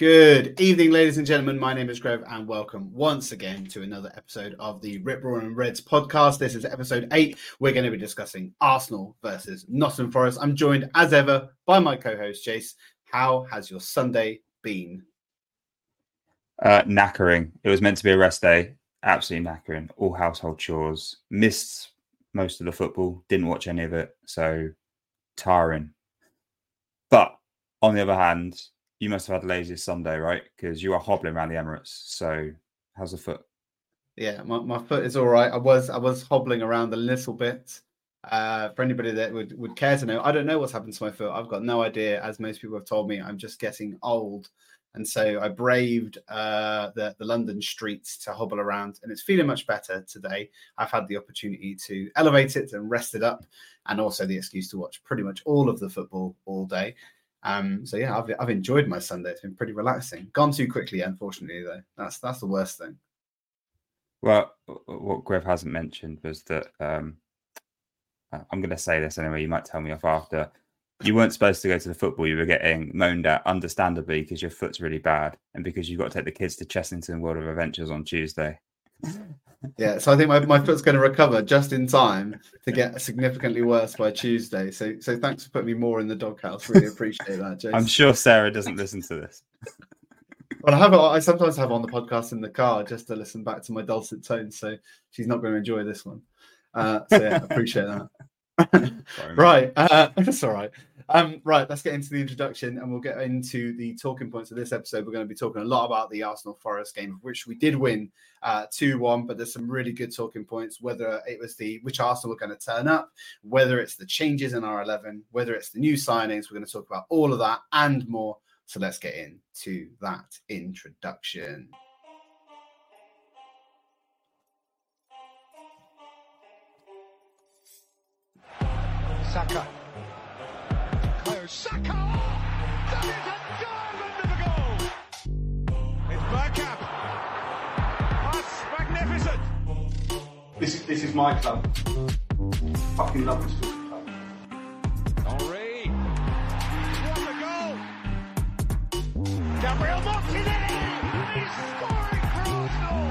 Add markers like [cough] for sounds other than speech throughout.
Good evening, ladies and gentlemen. My name is Grev, and welcome once again to another episode of the Rip Roaring Reds podcast. This is episode eight. We're going to be discussing Arsenal versus Nottingham Forest. I'm joined, as ever, by my co-host Jace. How has your Sunday been? Uh, knackering. It was meant to be a rest day. Absolutely knackering. All household chores. Missed most of the football. Didn't watch any of it. So tiring. But on the other hand, you must have had laziest Sunday, right? Because you are hobbling around the Emirates. So how's the foot? Yeah, my, my foot is all right. I was I was hobbling around a little bit. Uh, for anybody that would, would care to know, I don't know what's happened to my foot. I've got no idea. As most people have told me, I'm just getting old. And so I braved uh, the, the London streets to hobble around, and it's feeling much better today. I've had the opportunity to elevate it and rest it up, and also the excuse to watch pretty much all of the football all day. Um, so yeah, I've I've enjoyed my Sunday. It's been pretty relaxing. Gone too quickly, unfortunately, though. That's that's the worst thing. Well, what Grev hasn't mentioned was that um, I'm going to say this anyway. You might tell me off after. You weren't supposed to go to the football. You were getting moaned at, understandably, because your foot's really bad, and because you've got to take the kids to Chessington World of Adventures on Tuesday yeah, so I think my, my foot's going to recover just in time to get significantly worse by Tuesday. So so thanks for putting me more in the doghouse. Really appreciate that, Jason. I'm sure Sarah doesn't listen to this. Well, I have I sometimes have on the podcast in the car just to listen back to my dulcet tones. So she's not going to enjoy this one. Uh, so yeah, appreciate that. [laughs] right, uh, [laughs] that's all right. Um, right, let's get into the introduction and we'll get into the talking points of this episode. We're going to be talking a lot about the Arsenal Forest game, which we did win uh, 2 1, but there's some really good talking points, whether it was the which Arsenal were going to turn up, whether it's the changes in our 11, whether it's the new signings. We're going to talk about all of that and more. So let's get into that introduction. Saka Saka! That is a diamond of a goal! It's Bergkamp. That's magnificent! This is, this is my club. Fucking love this football club. Henry! What a goal! Gabriel Martinelli! He's scoring for Arsenal!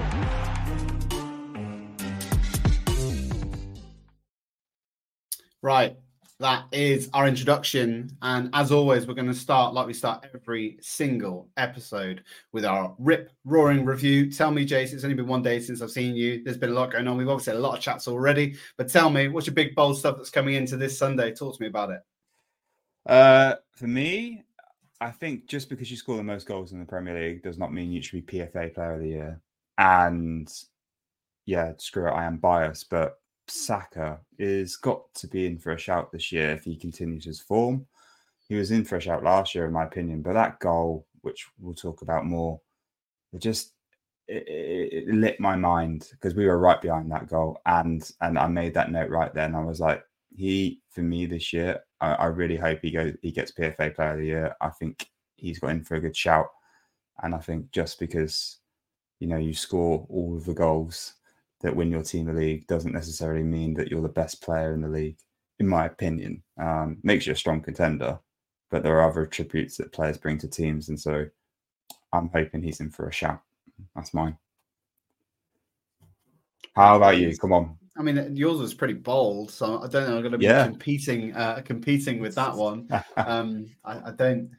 Right that is our introduction. And as always, we're going to start like we start every single episode with our rip roaring review. Tell me, Jace, it's only been one day since I've seen you. There's been a lot going on. We've obviously had a lot of chats already, but tell me, what's your big bold stuff that's coming into this Sunday? Talk to me about it. Uh, for me, I think just because you score the most goals in the Premier League does not mean you should be PFA Player of the Year. And yeah, screw it, I am biased, but Saka is got to be in for a shout this year if he continues his form. He was in for a shout last year, in my opinion, but that goal, which we'll talk about more, it just it, it, it lit my mind because we were right behind that goal, and and I made that note right then. I was like, he for me this year, I, I really hope he goes, he gets PFA Player of the Year. I think he's got in for a good shout, and I think just because you know you score all of the goals that win your team a league doesn't necessarily mean that you're the best player in the league, in my opinion. Um, makes you a strong contender, but there are other attributes that players bring to teams. And so I'm hoping he's in for a shout. That's mine. How about you? Come on. I mean, yours was pretty bold, so I don't know. I'm going to be yeah. competing, uh, competing with that one. [laughs] um, I, I, don't,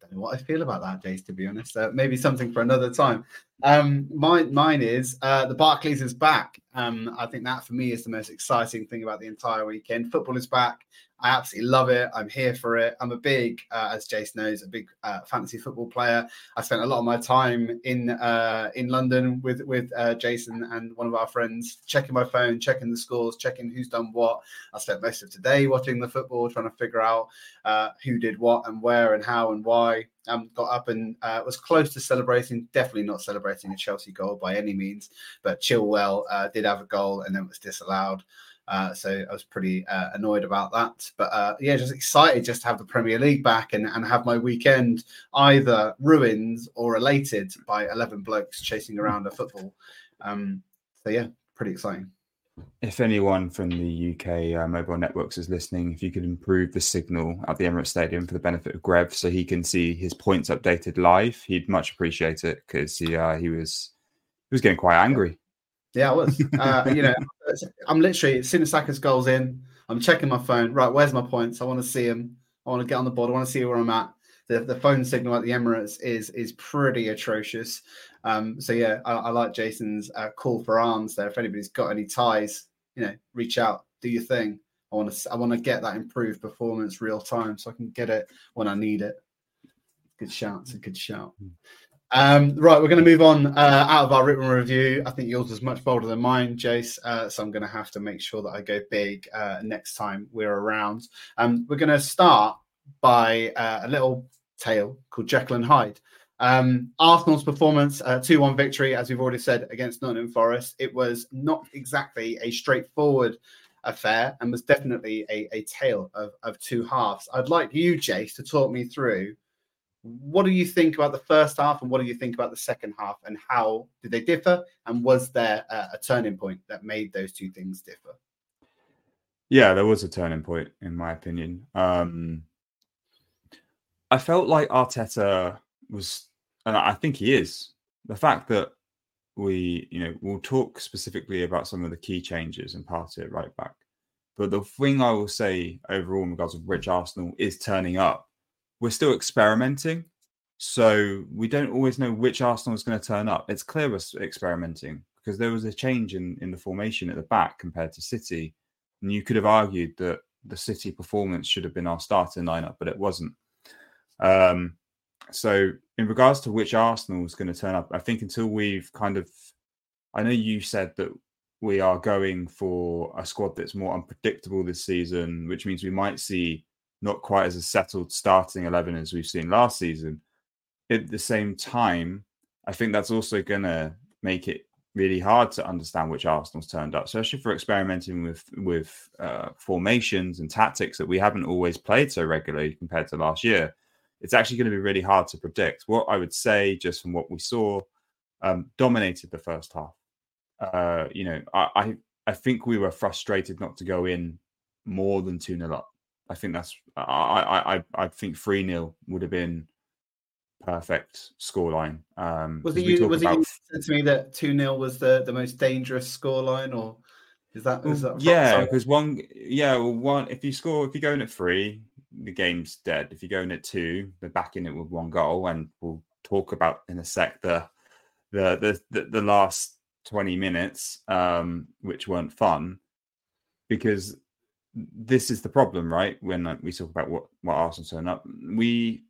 don't know what I feel about that, Jace. To be honest, uh, maybe something for another time. Um, mine, mine is uh, the Barclays is back. Um, I think that for me is the most exciting thing about the entire weekend. Football is back. I absolutely love it. I'm here for it. I'm a big, uh, as Jace knows, a big uh, fantasy football player. I spent a lot of my time in uh, in London with with uh, Jason and one of our friends, checking my phone, checking the scores, checking who's done what. I spent most of today watching the football, trying to figure out uh, who did what and where and how and why. Um, got up and uh, was close to celebrating. Definitely not celebrating a Chelsea goal by any means, but Chilwell did have a goal and then was disallowed. Uh, so I was pretty uh, annoyed about that. But uh, yeah, just excited just to have the Premier League back and, and have my weekend either ruined or elated by 11 blokes chasing around a football. Um, so yeah, pretty exciting. if anyone from the UK uh, mobile networks is listening, if you could improve the signal at the Emirates Stadium for the benefit of Grev, so he can see his points updated live, he'd much appreciate it because he uh, he was he was getting quite angry. Yeah, I was. Uh, you know, [laughs] I'm literally as soon as Saka's goals in, I'm checking my phone. Right, where's my points? I want to see him. I want to get on the board. I want to see where I'm at. The, the phone signal at the Emirates is is pretty atrocious. Um, so yeah, I, I like Jason's uh, call for arms there. If anybody's got any ties, you know, reach out, do your thing. I want to I want to get that improved performance real time so I can get it when I need it. Good shout. It's a good shout. Hmm. Um, right, we're going to move on uh, out of our written review. I think yours is much bolder than mine, Jace. Uh, so I'm going to have to make sure that I go big uh, next time we're around. Um, we're going to start by uh, a little tale called Jekyll and Hyde. Um, Arsenal's performance, uh, 2 1 victory, as we've already said, against Nottingham Forest. It was not exactly a straightforward affair and was definitely a, a tale of, of two halves. I'd like you, Jace, to talk me through what do you think about the first half and what do you think about the second half and how did they differ? And was there a, a turning point that made those two things differ? Yeah there was a turning point in my opinion. Um i felt like arteta was and i think he is the fact that we you know we'll talk specifically about some of the key changes and part it right back. But the thing i will say overall in regards of which arsenal is turning up we're still experimenting. So we don't always know which Arsenal is going to turn up. It's clear we're experimenting because there was a change in, in the formation at the back compared to City. And you could have argued that the City performance should have been our starting lineup, but it wasn't. Um, so in regards to which Arsenal is going to turn up, I think until we've kind of, I know you said that we are going for a squad that's more unpredictable this season, which means we might see not quite as a settled starting 11 as we've seen last season. At the same time, I think that's also going to make it really hard to understand which Arsenal's turned up, especially for experimenting with with uh, formations and tactics that we haven't always played so regularly compared to last year. It's actually going to be really hard to predict. What I would say, just from what we saw, um, dominated the first half. Uh, you know, I, I I think we were frustrated not to go in more than two 0 up. I think that's I I I think three 0 would have been perfect scoreline. Um, was it you? Was about... it you said to me that two 0 was the the most dangerous scoreline, or is that? Is that yeah, because one yeah, well, one if you score if you go in at three, the game's dead. If you go in at two, they're back in it with one goal, and we'll talk about in a sec the the the the, the last twenty minutes, um, which weren't fun because this is the problem, right? When we talk about what what Arsenal turn up, we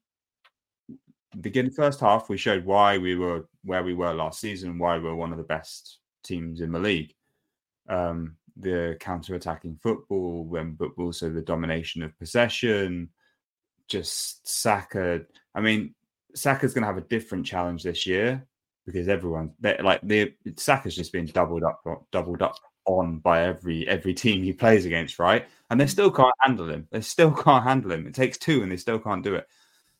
begin first half. We showed why we were where we were last season, why we are one of the best teams in the league. Um, the counter-attacking football, when but also the domination of possession. Just Saka. I mean, Saka's going to have a different challenge this year because everyone like the Saka's just been doubled up, doubled up on by every every team he plays against, right? And they still can't handle him. They still [laughs] can't handle him. It takes two, and they still can't do it.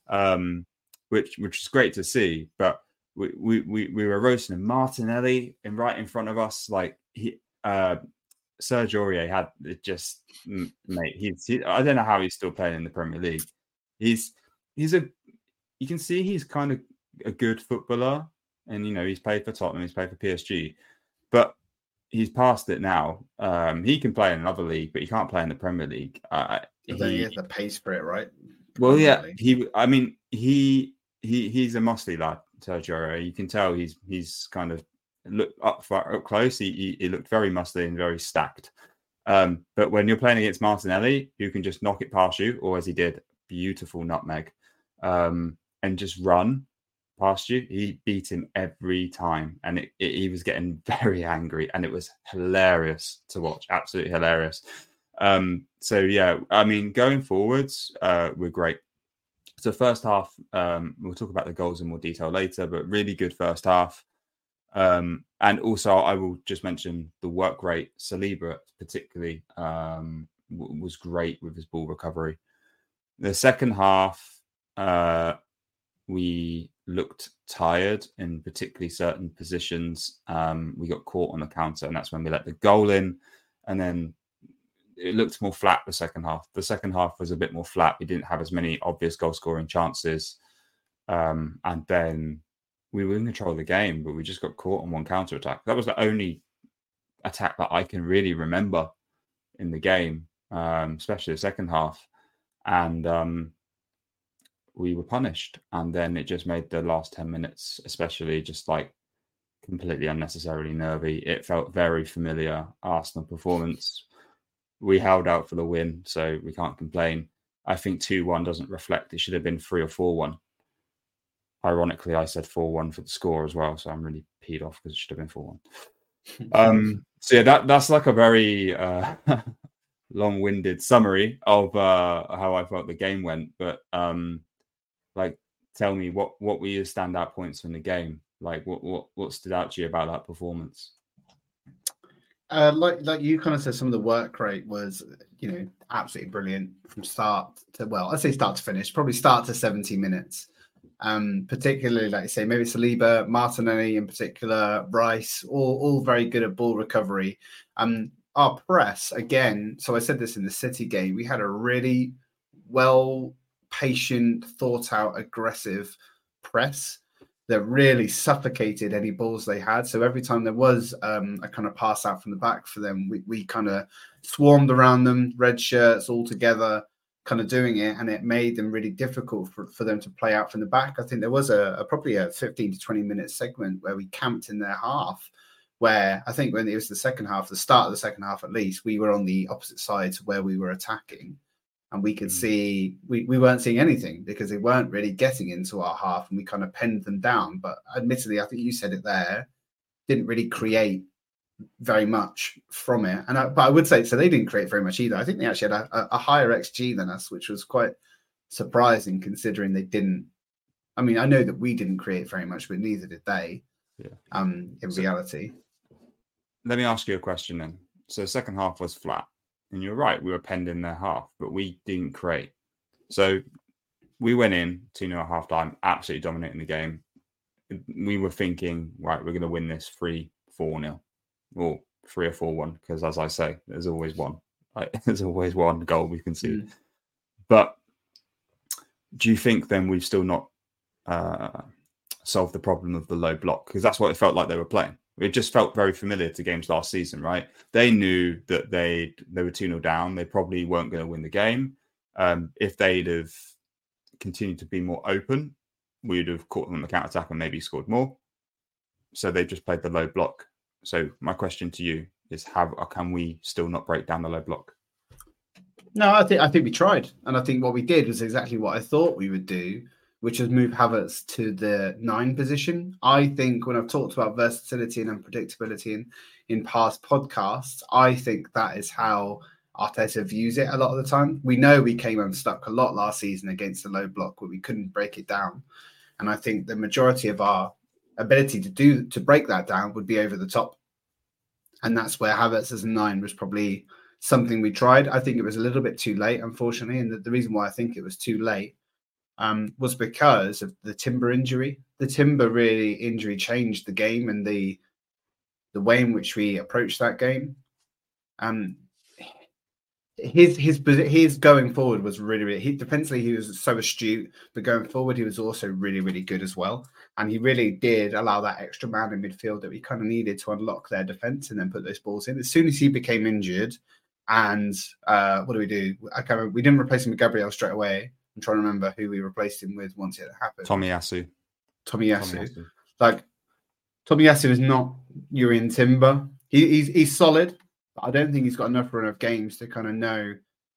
Um, which which is great to see. But we we we, we were roasting him. Martinelli in right in front of us, like he uh Serge Aurier had it just mate. He's he, I don't know how he's still playing in the Premier League. He's he's a you can see he's kind of a good footballer, and you know he's played for Tottenham, he's played for PSG, but he's past it now. Um, he can play in another league, but he can't play in the Premier League. Uh, he, he has the pace for it, right? Well, yeah, he. I mean, he he he's a muscly lad, Sergio. You can tell he's he's kind of look up far, up close. He, he, he looked very muscly and very stacked. Um, but when you're playing against Martinelli, who can just knock it past you, or as he did, beautiful nutmeg, um, and just run, past you. He beat him every time, and it, it, he was getting [laughs] very angry, and it was hilarious to watch. Absolutely hilarious. Um, so yeah, I mean, going forwards, uh, we're great. So first half, um, we'll talk about the goals in more detail later, but really good first half. Um, and also, I will just mention the work rate. Saliba, particularly, um, w- was great with his ball recovery. The second half, uh, we looked tired in particularly certain positions. Um, we got caught on the counter, and that's when we let the goal in. and then it looked more flat the second half. The second half was a bit more flat. We didn't have as many obvious goal scoring chances. Um, and then we were in control of the game, but we just got caught on one counter attack. That was the only attack that I can really remember in the game, um, especially the second half. And um, we were punished. And then it just made the last 10 minutes, especially just like completely unnecessarily nervy. It felt very familiar Arsenal performance. We held out for the win, so we can't complain. I think 2 1 doesn't reflect, it should have been 3 or 4 1. Ironically, I said 4 1 for the score as well, so I'm really peed off because it should have been 4 1. [laughs] Um, so yeah, that that's like a very uh, [laughs] long-winded summary of uh, how I felt the game went. But um, like, tell me what what were your standout points from the game? Like, what what what stood out to you about that performance? Uh, like like you kind of said, some of the work rate was you know absolutely brilliant from start to well, I say start to finish, probably start to seventy minutes. Um, particularly like I say, maybe Saliba, Martinelli in particular, Rice, all all very good at ball recovery. Um, our press again. So I said this in the City game. We had a really well patient, thought out, aggressive press that really suffocated any balls they had. So every time there was um, a kind of pass out from the back for them, we, we kind of swarmed around them, red shirts all together, kind of doing it. And it made them really difficult for, for them to play out from the back. I think there was a, a probably a 15 to 20 minute segment where we camped in their half where I think when it was the second half, the start of the second half at least, we were on the opposite side to where we were attacking. And we could mm. see we, we weren't seeing anything because they weren't really getting into our half and we kind of penned them down. But admittedly, I think you said it there, didn't really create very much from it. And I, but I would say so they didn't create very much either. I think they actually had a, a higher XG than us, which was quite surprising considering they didn't. I mean, I know that we didn't create very much, but neither did they. Yeah. Um, in so, reality let me ask you a question then. So the second half was flat, and you're right, we were penned in their half, but we didn't create. So we went in 2 0 at half time, absolutely dominating the game. We were thinking, right, we're going to win this 3 4 0 or 3 or 4 1, because as I say, there's always one. [laughs] There's always one goal we can see. Mm. But do you think then we've still not uh, solved the problem of the low block? Because that's what it felt like they were playing. It just felt very familiar to games last season, right? They knew that they they were 2 0 down. They probably weren't going to win the game. Um, if they'd have continued to be more open, we'd have caught them on the counter attack and maybe scored more. So they just played the low block. So my question to you is: How can we still not break down the low block? No, I think I think we tried, and I think what we did was exactly what I thought we would do, which has moved Havertz to the nine position. I think when I've talked about versatility and unpredictability in, in past podcasts, I think that is how Arteta views it a lot of the time. We know we came unstuck a lot last season against the low block, where we couldn't break it down. And I think the majority of our ability to do to break that down would be over the top. And that's where Havertz as a nine was probably something we tried. I think it was a little bit too late, unfortunately. And the, the reason why I think it was too late um, was because of the Timber injury. The Timber really injury changed the game and the the way in which we approached that game. Um, his his his going forward was really, really he defensively he was so astute, but going forward he was also really really good as well. And he really did allow that extra man in midfield that we kind of needed to unlock their defense and then put those balls in. As soon as he became injured, and uh, what do we do? I can't remember, we didn't replace him with Gabriel straight away. I'm trying to remember who we replaced him with once it happened. Tomiyasu. Tommy Yasu. Like Tomiyasu is not Jurrien Timber. He, he's he's solid, but I don't think he's got enough run of games to kind of know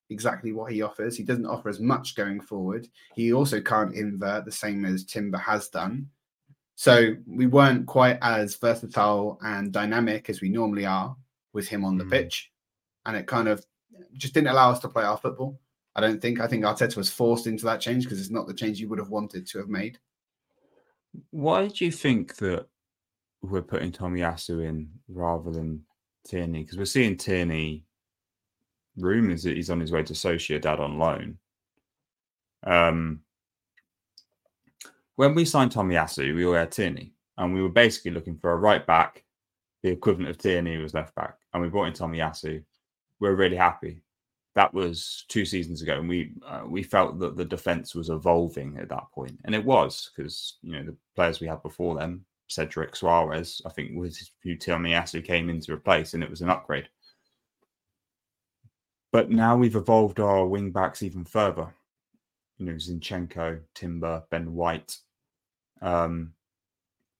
exactly what he offers. He doesn't offer as much going forward. He also can't invert the same as Timber has done. So we weren't quite as versatile and dynamic as we normally are with him on the mm. pitch. And it kind of just didn't allow us to play our football. I don't think. I think Arteta was forced into that change because it's not the change you would have wanted to have made. Why do you think that we're putting Tomiyasu in rather than Tierney? Because we're seeing Tierney rumours that he's on his way to Sociedad on loan. Um, when we signed Tomiyasu, we all had Tierney, and we were basically looking for a right back. The equivalent of Tierney was left back, and we brought in Tomiyasu we're really happy. That was two seasons ago, and we uh, we felt that the defense was evolving at that point, and it was because you know the players we had before them, Cedric Soares, I think was who Tomiyasu came in to replace, and it was an upgrade. But now we've evolved our wing backs even further. You know, Zinchenko, Timber, Ben White. Um,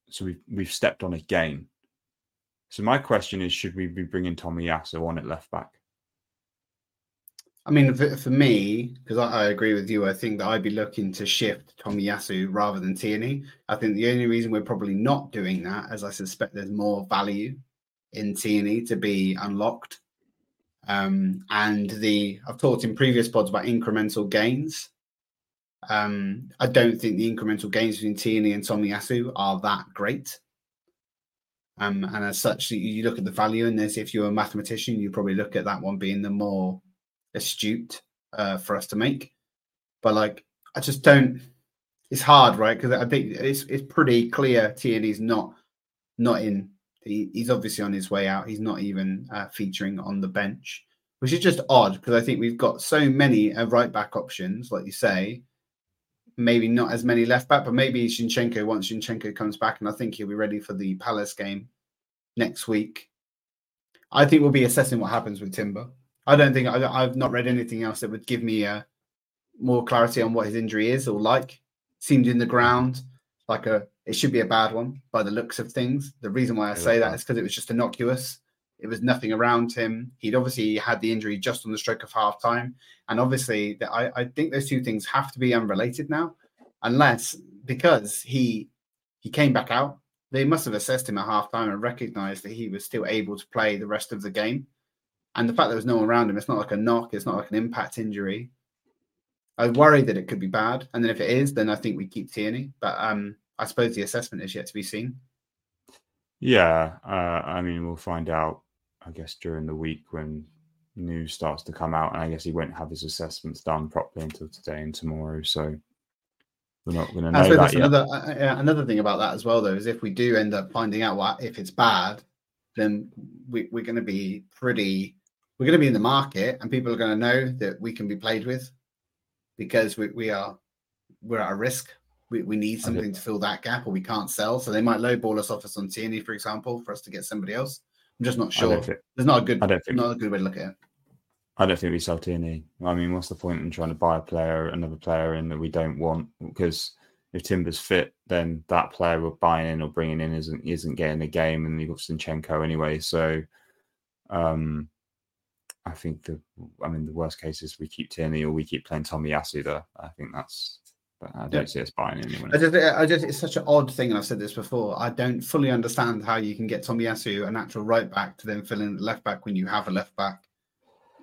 so we've we've stepped on a game. So my question is, should we be bringing Tomiyasu on at left back? I mean, for, me, because I, I, agree with you, I think that I'd be looking to shift Tomiyasu rather than Tierney. I think the only reason we're probably not doing that, as I suspect there's more value in Tierney to be unlocked. Um, and the I've talked in previous pods about incremental gains. Um, I don't think the incremental gains between Tierney and Tomiyasu are that great. Um, and as such, you look at the value in this. If you're a mathematician, you probably look at that one being the more astute uh, for us to make. But like, I just don't. It's hard, right? Because I think it's it's pretty clear Tierney's not not in. He, he's obviously on his way out. He's not even uh, featuring on the bench, which is just odd because I think we've got so many uh, right back options, like you say. Maybe not as many left back, but maybe Zinchenko once Zinchenko comes back, and I think he'll be ready for the Palace game next week. I think we'll be assessing what happens with Timber. I don't think I, have not read anything else that would give me uh, more clarity on what his injury is or like. Seemed in the ground like a it should be a bad one by the looks of things. The reason why I say that is because it was just innocuous. It was nothing around him. He'd obviously had the injury just on the stroke of half time, and obviously I, I think those two things have to be unrelated now, unless because he he came back out. They must have assessed him at half time and recognized that he was still able to play the rest of the game. And the fact there was no one around him, it's not like a knock, it's not like an impact injury. I worry that it could be bad. And then if it is, then I think we keep Tierney. But um, I suppose the assessment is yet to be seen. Yeah. Uh, I mean, we'll find out, I guess, during the week when news starts to come out. And I guess he won't have his assessments done properly until today and tomorrow. So we're not going to know that yet. Another, uh, another thing about that as well, though, is if we do end up finding out what if it's bad, then we, we're going to be pretty we're going to be in the market and people are going to know that we can be played with because we, we are we're at a risk. We, we need something to fill that gap or we can't sell. So they might lowball us off us on Tierney, for example, for us to get somebody else. I'm just not sure. Think, There's not a good I don't think, not a good way to look at it. I don't think we sell Tierney. I mean, what's the point in trying to buy a player, another player in that we don't want? Because if Timber's fit, then that player we're buying in or bringing in isn't isn't getting a game, and you've got Zinchenko anyway. So, um, I think the, I mean, the worst case is we keep Tierney or we keep playing Tomiyasu there. I think that's, but I don't yeah. see us buying anyone. I just, I just, it's such an odd thing, and I've said this before. I don't fully understand how you can get Tommy Tomiyasu, a natural right back, to then fill in the left back when you have a left back.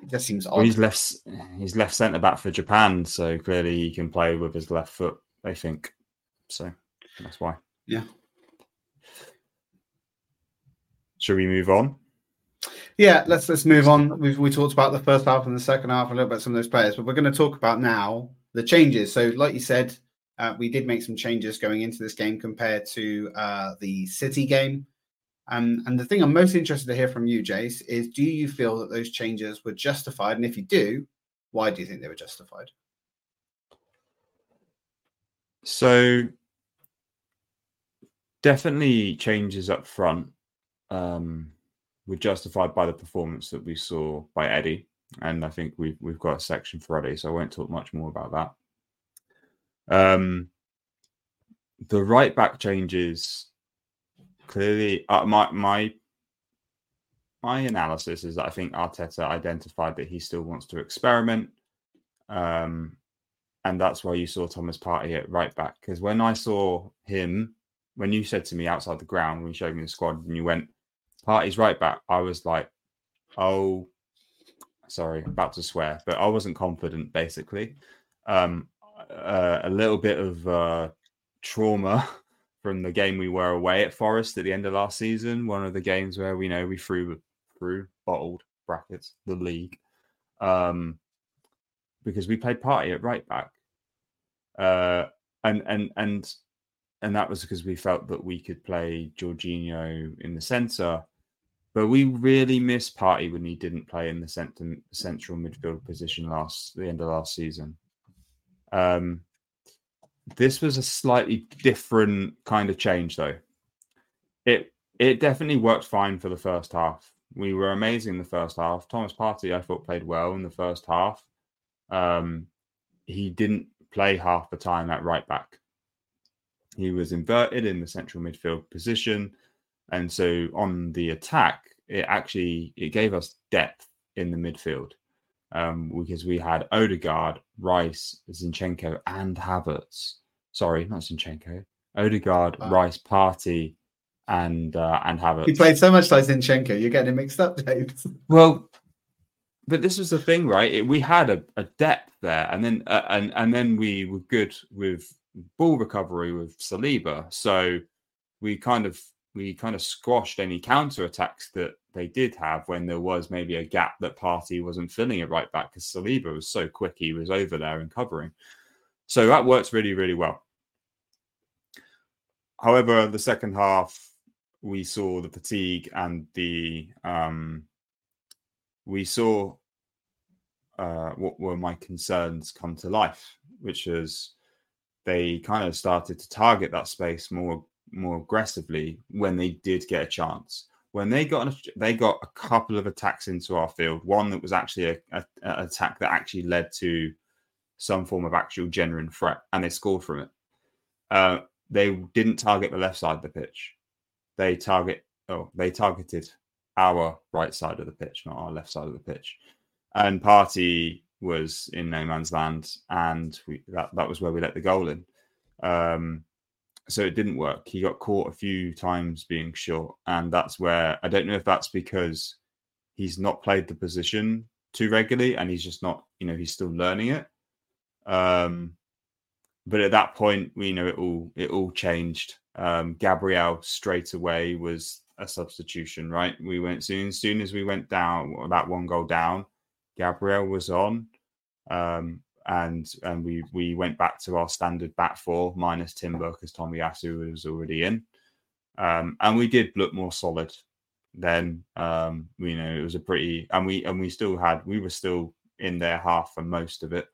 It just seems odd. Well, he's left, he's left centre back for Japan, so clearly he can play with his left foot. They think so. That's why. Yeah. Should we move on? Yeah, let's let's move on. We've we talked about the first half and the second half a little bit about some of those players, but we're going to talk about now the changes. So, like you said, uh, we did make some changes going into this game compared to uh, the City game. Um, and the thing I'm most interested to hear from you, Jace, is do you feel that those changes were justified? And if you do, why do you think they were justified? So, definitely changes up front. Um, were justified by the performance that we saw by Eddie. And I think we've we've got a section for Eddie, so I won't talk much more about that. Um, the right back changes clearly. Uh, my my my analysis is that I think Arteta identified that he still wants to experiment, um, and that's why you saw Thomas Partey at right back. Because when I saw him, when you said to me outside the ground, when you showed me the squad, and you went, Partey's right back, I was like, oh, sorry, about to swear, but I wasn't confident basically. Um, uh, a little bit of uh, trauma [laughs] from the game we were away at Forest at the end of last season. One of the games where we know we threw through bottled brackets the league um, because we played Partey at right back, uh, and and and and that was because we felt that we could play Jorginho in the centre but we really miss Partey when he didn't play in the central midfield position last the end of last season. Um, this was a slightly different kind of change, though. It it definitely worked fine for the first half. We were amazing in the first half. Thomas Partey, I thought, played well in the first half. Um, he didn't play half the time at right back. He was inverted in the central midfield position, and so on the attack, it actually it gave us depth in the midfield um, because we had Odegaard, Rice, Zinchenko, and Havertz. Sorry, not Zinchenko. Odegaard, wow. Rice, Partey, and uh, and Havertz. He played so much like Zinchenko. You're getting mixed up, James. [laughs] Well, but this was the thing, right? It, we had a, a, depth there, and then uh, and and then we were good with ball recovery with Saliba. So we kind of we kind of squashed any counter attacks that they did have when there was maybe a gap that Partey wasn't filling it right back because Saliba was so quick he was over there and covering. So that works really, really well. However, the second half we saw the fatigue and the um, we saw uh, what were my concerns come to life, which is they kind of started to target that space more more aggressively when they did get a chance. When they got they got a couple of attacks into our field, one that was actually a, a, a attack that actually led to some form of actual genuine threat, and they scored from it. Uh, they didn't target the left side of the pitch. They target oh they targeted our right side of the pitch, not our left side of the pitch. And Partey was in no man's land, and we, that that was where we let the goal in. Um, so it didn't work. He got caught a few times being short, and that's where I don't know if that's because he's not played the position too regularly, and he's just not, you know, he's still learning it. Um, but at that point, we you know it all it all changed. Um, Gabriel straight away was a substitution, right? We went soon, as soon as we went down that one goal down, Gabriel was on. Um, and and we we went back to our standard back four minus Timber because Tomiyasu was already in, um, and we did look more solid. Then um, you know it was a pretty and we and we still had we were still in their half for most of it,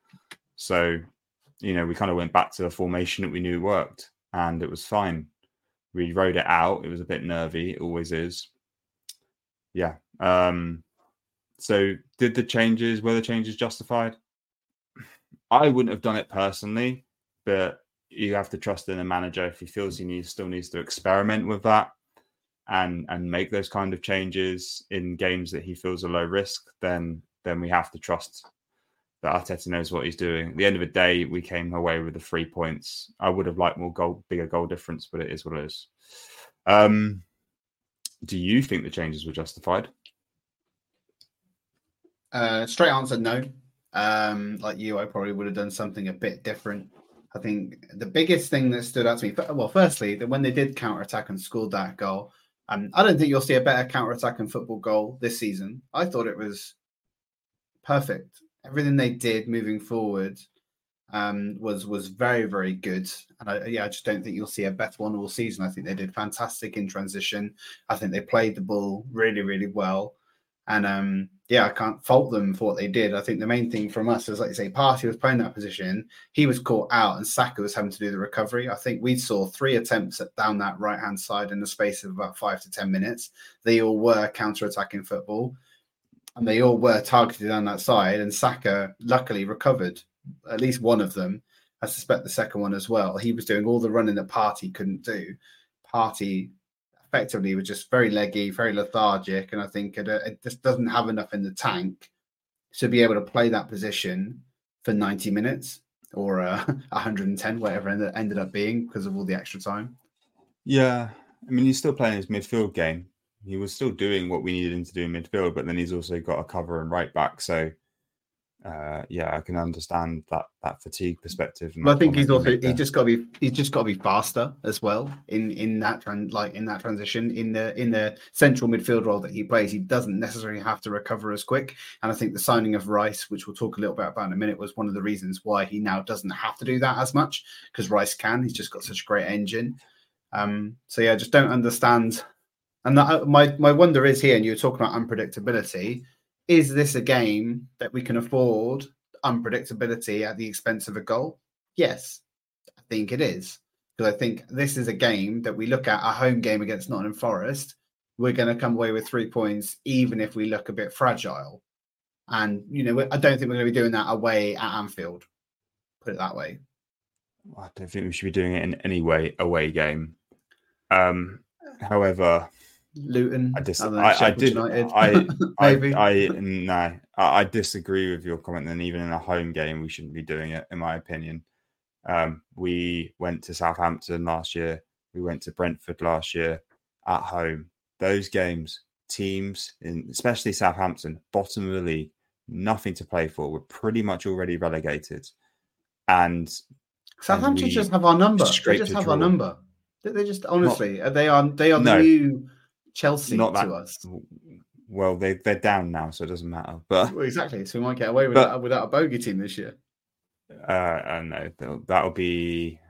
so you know we kind of went back to the formation that we knew worked and it was fine. We rode it out. It was a bit nervy, it always is. Yeah. Um, so did the changes were the changes justified? I wouldn't have done it personally, but you have to trust in a manager if he feels he needs still needs to experiment with that and and make those kind of changes in games that he feels are low risk, then then we have to trust that Arteta knows what he's doing. At the end of the day, we came away with the three points. I would have liked more goal, bigger goal difference, but it is what it is. Um, do you think the changes were justified? Uh, straight answer, no. Um, like you, I probably would have done something a bit different. I think the biggest thing that stood out to me, well, firstly, that when they did counter attack and scored that goal, um, I don't think you'll see a better counter attack and football goal this season. I thought it was perfect. Everything they did moving forward um, was was very very good. And I, yeah, I just don't think you'll see a better one all season. I think they did fantastic in transition. I think they played the ball really really well. And um, yeah, I can't fault them for what they did. I think the main thing from us is, like you say, Partey was playing that position. He was caught out, and Saka was having to do the recovery. I think we saw three attempts at down that right hand side in the space of about five to 10 minutes. They all were counter attacking football, and they all were targeted on that side. And Saka luckily recovered at least one of them. I suspect the second one as well. He was doing all the running that Partey couldn't do. Partey effectively was just very leggy, very lethargic, and I think it, uh, it just doesn't have enough in the tank to be able to play that position for 90 minutes or uh, [laughs] 110, whatever it ended up being because of all the extra time. Yeah, I mean he's still playing his midfield game. He was still doing what we needed him to do in midfield, but then he's also got a cover and right back. So uh, yeah, I can understand that that fatigue perspective. But I think he's also he just got to be he's just got to be faster as well in in that trend like in that transition in the in the central midfield role that he plays. He doesn't necessarily have to recover as quick. And I think the signing of Rice, which we'll talk a little bit about in a minute, was one of the reasons why he now doesn't have to do that as much because Rice can. He's just got such a great engine. Um, so yeah, just don't understand And that, my my wonder is here, and you were talking about unpredictability. Is this a game that we can afford unpredictability at the expense of a goal? Yes, I think it is because I think this is a game that we look at a home game against Nottingham Forest. We're going to come away with three points, even if we look a bit fragile. And you know, I don't think we're going to be doing that away at Anfield. Put it that way. I don't think we should be doing it in any way away game. Um, however, Luton. I, dis- I, I, I did. [laughs] I, Maybe. I, I no. I, I disagree with your comment. And even in a home game, we shouldn't be doing it, in my opinion. Um, we went to Southampton last year. We went to Brentford last year at home. Those games, teams, in, especially Southampton, bottom of the league, nothing to play for. We're pretty much already relegated. And Southampton just have our number. They just have draw. our number. They just honestly, not, they are they are the no, new Chelsea not that, to us. Well, they they're down now, so it doesn't matter. But well, exactly, so we might get away with but, that without a bogey team this year. Uh, I know that'll be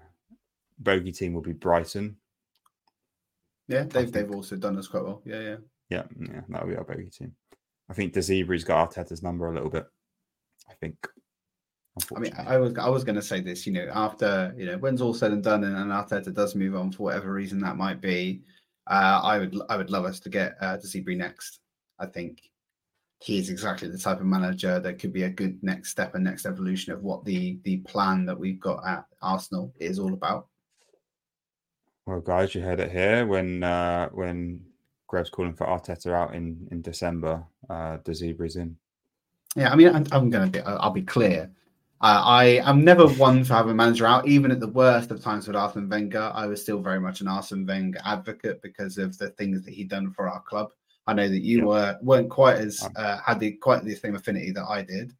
bogey team will be Brighton. Yeah, they've they've also done us quite well. Yeah, yeah, yeah, yeah. That'll be our bogey team. I think De Zerbi's got Arteta's number a little bit. I think. I mean, I was I was going to say this. You know, after you know, when's all said and done, and, and Arteta does move on for whatever reason that might be, uh, I would I would love us to get uh, De Zerbi next. I think he is exactly the type of manager that could be a good next step and next evolution of what the the plan that we've got at Arsenal is all about. Well, guys, you heard it here when uh, when Grev's calling for Arteta out in in December. Uh, De Zerbi's in. Yeah, I mean, I'm, I'm going to be. I'll be clear. Uh, I am never one for having a manager out, even at the worst of times with Arsene Wenger. I was still very much an Arsene Wenger advocate because of the things that he'd done for our club. I know that you yeah. were weren't quite as uh, had the quite the same affinity that I did.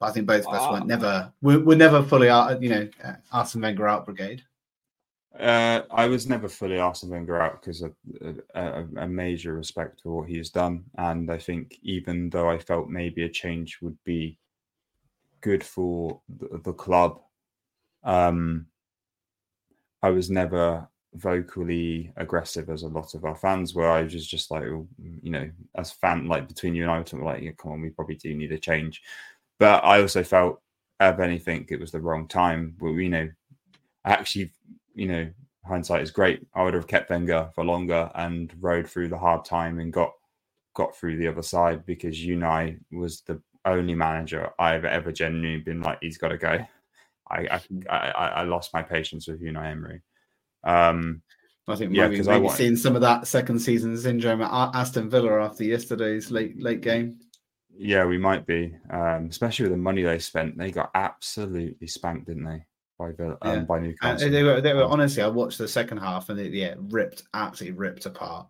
But I think both of us uh, weren't never we're, we're never fully out. You know, uh, Arsene Wenger out brigade. Uh, I was never fully Arsene Wenger out because of a, a, major respect for what he's done, and I think even though I felt maybe a change would be good for the, the club, um, I was never vocally aggressive as a lot of our fans were. I was just like, you know, as fan, like between you and I, were talking like, yeah, come on, we probably do need a change. But I also felt, if anything, it was the wrong time. Well, you know, actually, you know, hindsight is great. I would have kept Wenger for longer and rode through the hard time and got got through the other side because Unai was the only manager I've ever genuinely been like, he's got to go. I I, I, I lost my patience with Unai Emery. Um, I think maybe, yeah, maybe seeing some of that second season syndrome at Aston Villa after yesterday's late late game. Yeah, we might be, um, especially with the money they spent. They got absolutely spanked, didn't they? By Villa, um, yeah. by Newcastle. They were, they were honestly. I watched the second half and it, yeah, ripped, absolutely ripped apart,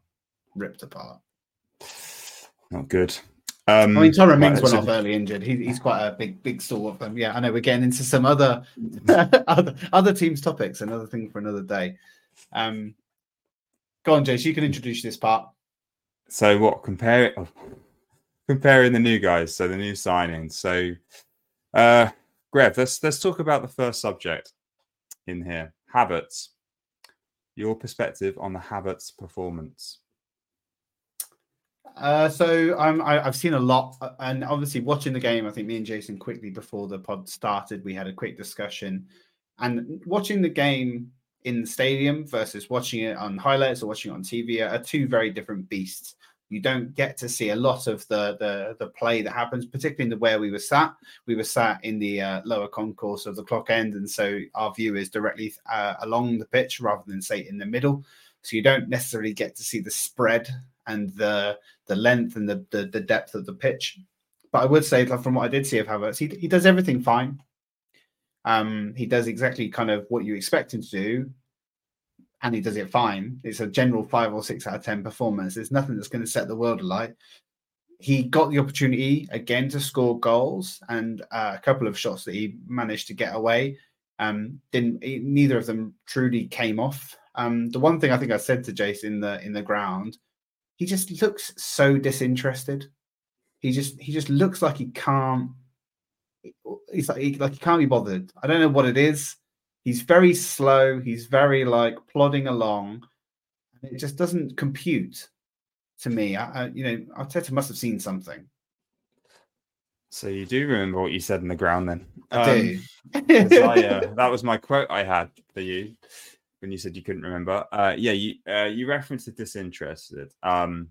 ripped apart. Not good. Um, I mean, Tyrone Mings went off early injured. He, he's quite a big, big store of them. Yeah, I know we're getting into some other, [laughs] other, other teams' topics. Another thing for another day. Um, go on, Jace. You can introduce this part. So what? Compare it. Oh, comparing the new guys. So the new signings. So, uh, Grev, let's let's talk about the first subject in here. Havertz. Your perspective on the Havertz performance. Uh, so I'm, I, have seen a lot, uh, and obviously watching the game. I think me and Jason quickly before the pod started, we had a quick discussion, and watching the game in the stadium versus watching it on highlights or watching it on TV are two very different beasts. You don't get to see a lot of the the, the play that happens, particularly in the where we were sat. We were sat in the uh, lower concourse of the clock end, and so our view is directly uh, along the pitch rather than say in the middle. So you don't necessarily get to see the spread and the the length and the, the, the depth of the pitch. But I would say, from what I did see of Havertz, he, he does everything fine. Um, he does exactly kind of what you expect him to do, and he does it fine. It's a general five or six out of ten performance. There's nothing that's going to set the world alight. He got the opportunity again to score goals and uh, a couple of shots that he managed to get away. Um, didn't neither of them truly came off. Um, the one thing I think I said to Jace in the in the ground he just looks so disinterested. He just he just looks like he can't. He's like he, like he can't be bothered. I don't know what it is. He's very slow. He's very like plodding along. It just doesn't compute to me. I, I, you know, Arteta must have seen something. So you do remember what you said in the ground then? I um, do. I, uh, that was my quote I had for you when you said you couldn't remember. Uh, yeah, you uh, you referenced the disinterested. Um,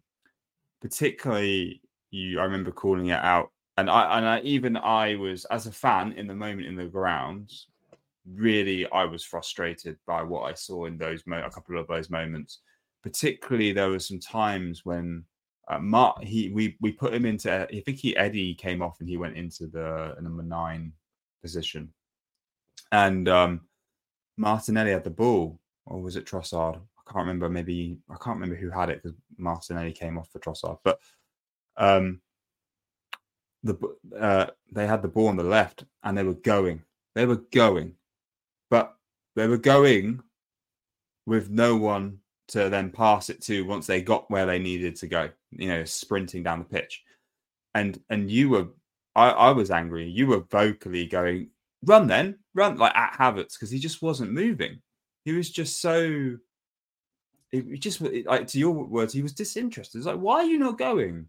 particularly, you I remember calling it out, and I and I, even I was as a fan in the moment in the grounds. Really, I was frustrated by what I saw in those mo- a couple of those moments. Particularly, there were some times when uh, Mark, he we we put him into. I think he Eddie came off and he went into the number nine position, and um, Martinelli had the ball, or was it Trossard? I can't remember. Maybe I can't remember who had it because Martinelli came off for Trossard, but um, the uh, they had the ball on the left and they were going. They were going, but they were going with no one to then pass it to once they got where they needed to go, you know, sprinting down the pitch. And and you were I, I was angry. You were vocally going, run then, run like at Havertz, because he just wasn't moving. He was just so it just like to your words, he was disinterested. It's like, why are you not going?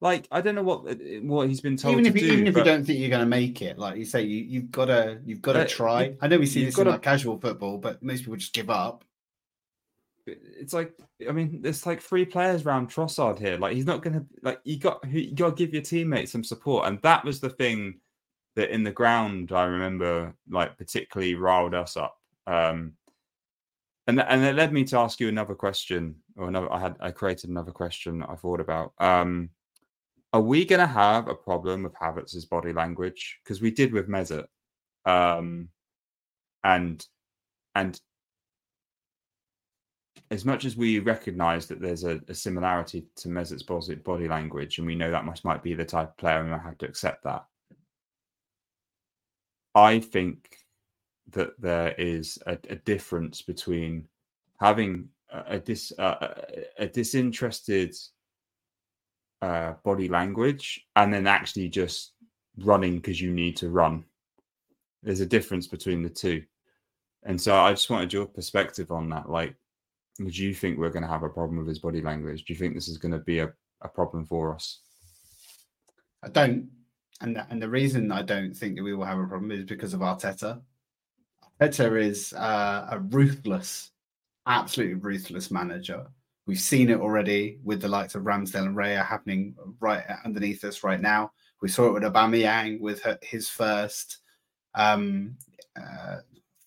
Like, I don't know what uh, what he's been told even if, do, Even if you don't think you're going to make it, like you say, you, you've got to you've got to uh, try. I know we see this in like casual football, but most people just give up it's like I mean, there's like three players around Trossard here. Like he's not gonna like you got you got to give your teammates some support, and that was the thing that in the ground I remember like particularly riled us up. Um, and and it led me to ask you another question, or another. I had I created another question I thought about. Um, are we going to have a problem with Havertz's body language? Because we did with Mesut, um, and and as much as we recognize that there's a, a similarity to Mesut's body language, and we know that must might be the type of player, and I have to accept that. I think that there is a, a difference between having a, a dis uh, a disinterested uh, body language and then actually just running because you need to run. There's a difference between the two, and so I just wanted your perspective on that. Like, do you think we're going to have a problem with his body language? Do you think this is going to be a, a problem for us? I don't. And the, and the reason I don't think that we will have a problem is because of Arteta. Arteta is uh, a ruthless, absolutely ruthless manager. We've seen it already with the likes of Ramsdale and Raya happening right underneath us right now. We saw it with Aubameyang with her, his first um, uh,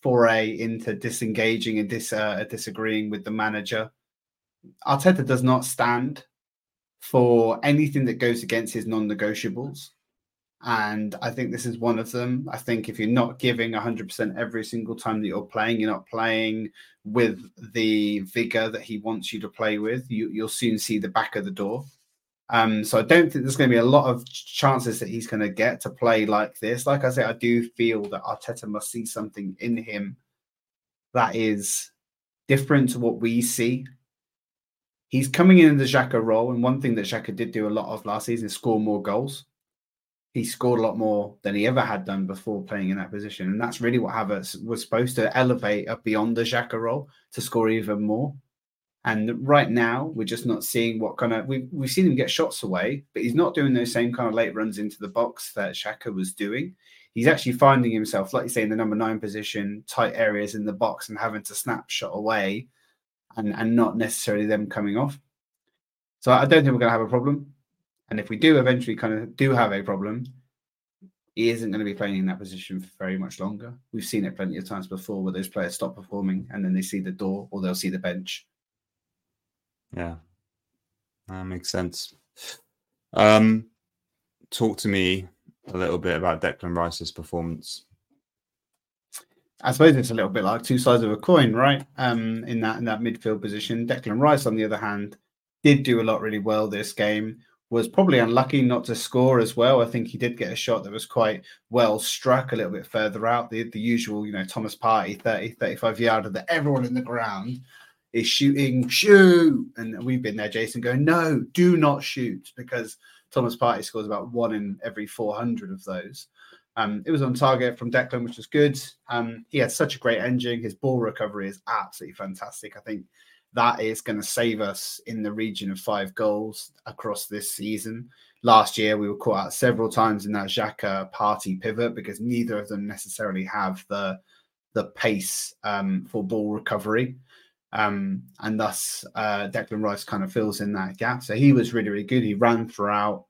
foray into disengaging and dis, uh, disagreeing with the manager. Arteta does not stand for anything that goes against his non-negotiables. And I think this is one of them. I think if you're not giving 100% every single time that you're playing, you're not playing with the vigor that he wants you to play with, you, you'll soon see the back of the door. Um, so I don't think there's going to be a lot of chances that he's going to get to play like this. Like I say, I do feel that Arteta must see something in him that is different to what we see. He's coming in the Xhaka role, and one thing that Xhaka did do a lot of last season is score more goals. He scored a lot more than he ever had done before playing in that position, and that's really what Havertz was supposed to elevate up beyond the Xhaka role to score even more. And right now, we're just not seeing what kind of we've we've seen him get shots away, but he's not doing those same kind of late runs into the box that Xhaka was doing. He's actually finding himself, like you say, in the number nine position, tight areas in the box, and having to snap shot away, and and not necessarily them coming off. So I don't think we're going to have a problem. And if we do eventually kind of do have a problem, he isn't going to be playing in that position for very much longer. We've seen it plenty of times before where those players stop performing and then they see the door or they'll see the bench yeah, that makes sense. Um, talk to me a little bit about Declan Rice's performance. I suppose it's a little bit like two sides of a coin, right? Um, in that in that midfield position, Declan Rice, on the other hand, did do a lot really well this game. Was probably unlucky not to score as well. I think he did get a shot that was quite well struck a little bit further out. The the usual, you know, Thomas Partey 30, 35 yarder that everyone in the ground is shooting, shoot. And we've been there, Jason, going, no, do not shoot because Thomas Partey scores about one in every 400 of those. Um, it was on target from Declan, which was good. Um, he had such a great engine. His ball recovery is absolutely fantastic. I think that is going to save us in the region of five goals across this season. Last year, we were caught out several times in that Xhaka Partey pivot because neither of them necessarily have the the pace um, for ball recovery. Um, and thus, uh, Declan Rice kind of fills in that gap. So he was really, really good. He ran throughout.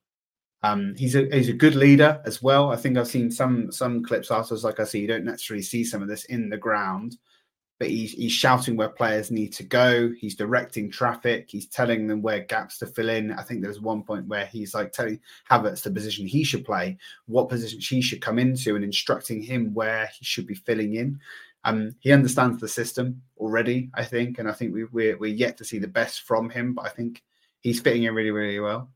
Um, he's a he's a good leader as well. I think I've seen some some clips afterwards. Like I see, you don't necessarily see some of this in the ground, but he's, he's shouting where players need to go. He's directing traffic. He's telling them where gaps to fill in. I think there's one point where he's like telling Havertz the position he should play, what position he should come into, and instructing him where he should be filling in. Um, he understands the system already, I think, and I think we, we're we're yet to see the best from him. But I think he's fitting in really, really well.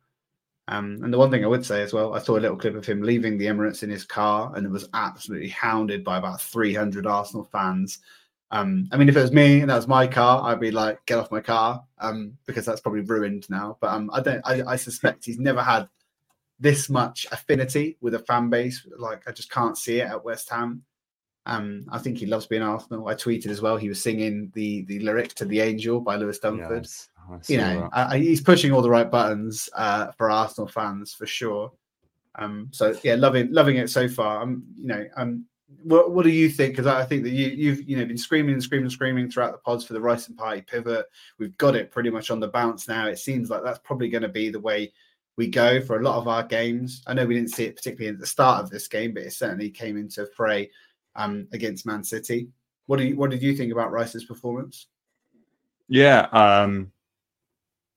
Um, and the one thing I would say as well, I saw a little clip of him leaving the Emirates in his car, and it was absolutely hounded by about 300 Arsenal fans um, I mean, if it was me and that was my car, I'd be like, get off my car, um, because that's probably ruined now. But um, I don't. I, I suspect he's never had this much affinity with a fan base. Like I just can't see it at West Ham. Um, I think he loves being Arsenal. I tweeted as well. He was singing the the lyric to "The Angel" by Louis Dunford. Yes, you know, I, he's pushing all the right buttons uh, for Arsenal fans for sure. Um, so yeah, loving loving it so far. I'm, you know, I'm what, what do you think? Because I think that you, you've you know been screaming and screaming and screaming throughout the pods for the Rice and Partey pivot. We've got it pretty much on the bounce now. It seems like that's probably going to be the way we go for a lot of our games. I know we didn't see it particularly at the start of this game, but it certainly came into fray um, against Man City. What do you what did you think about Rice's performance? Yeah, um,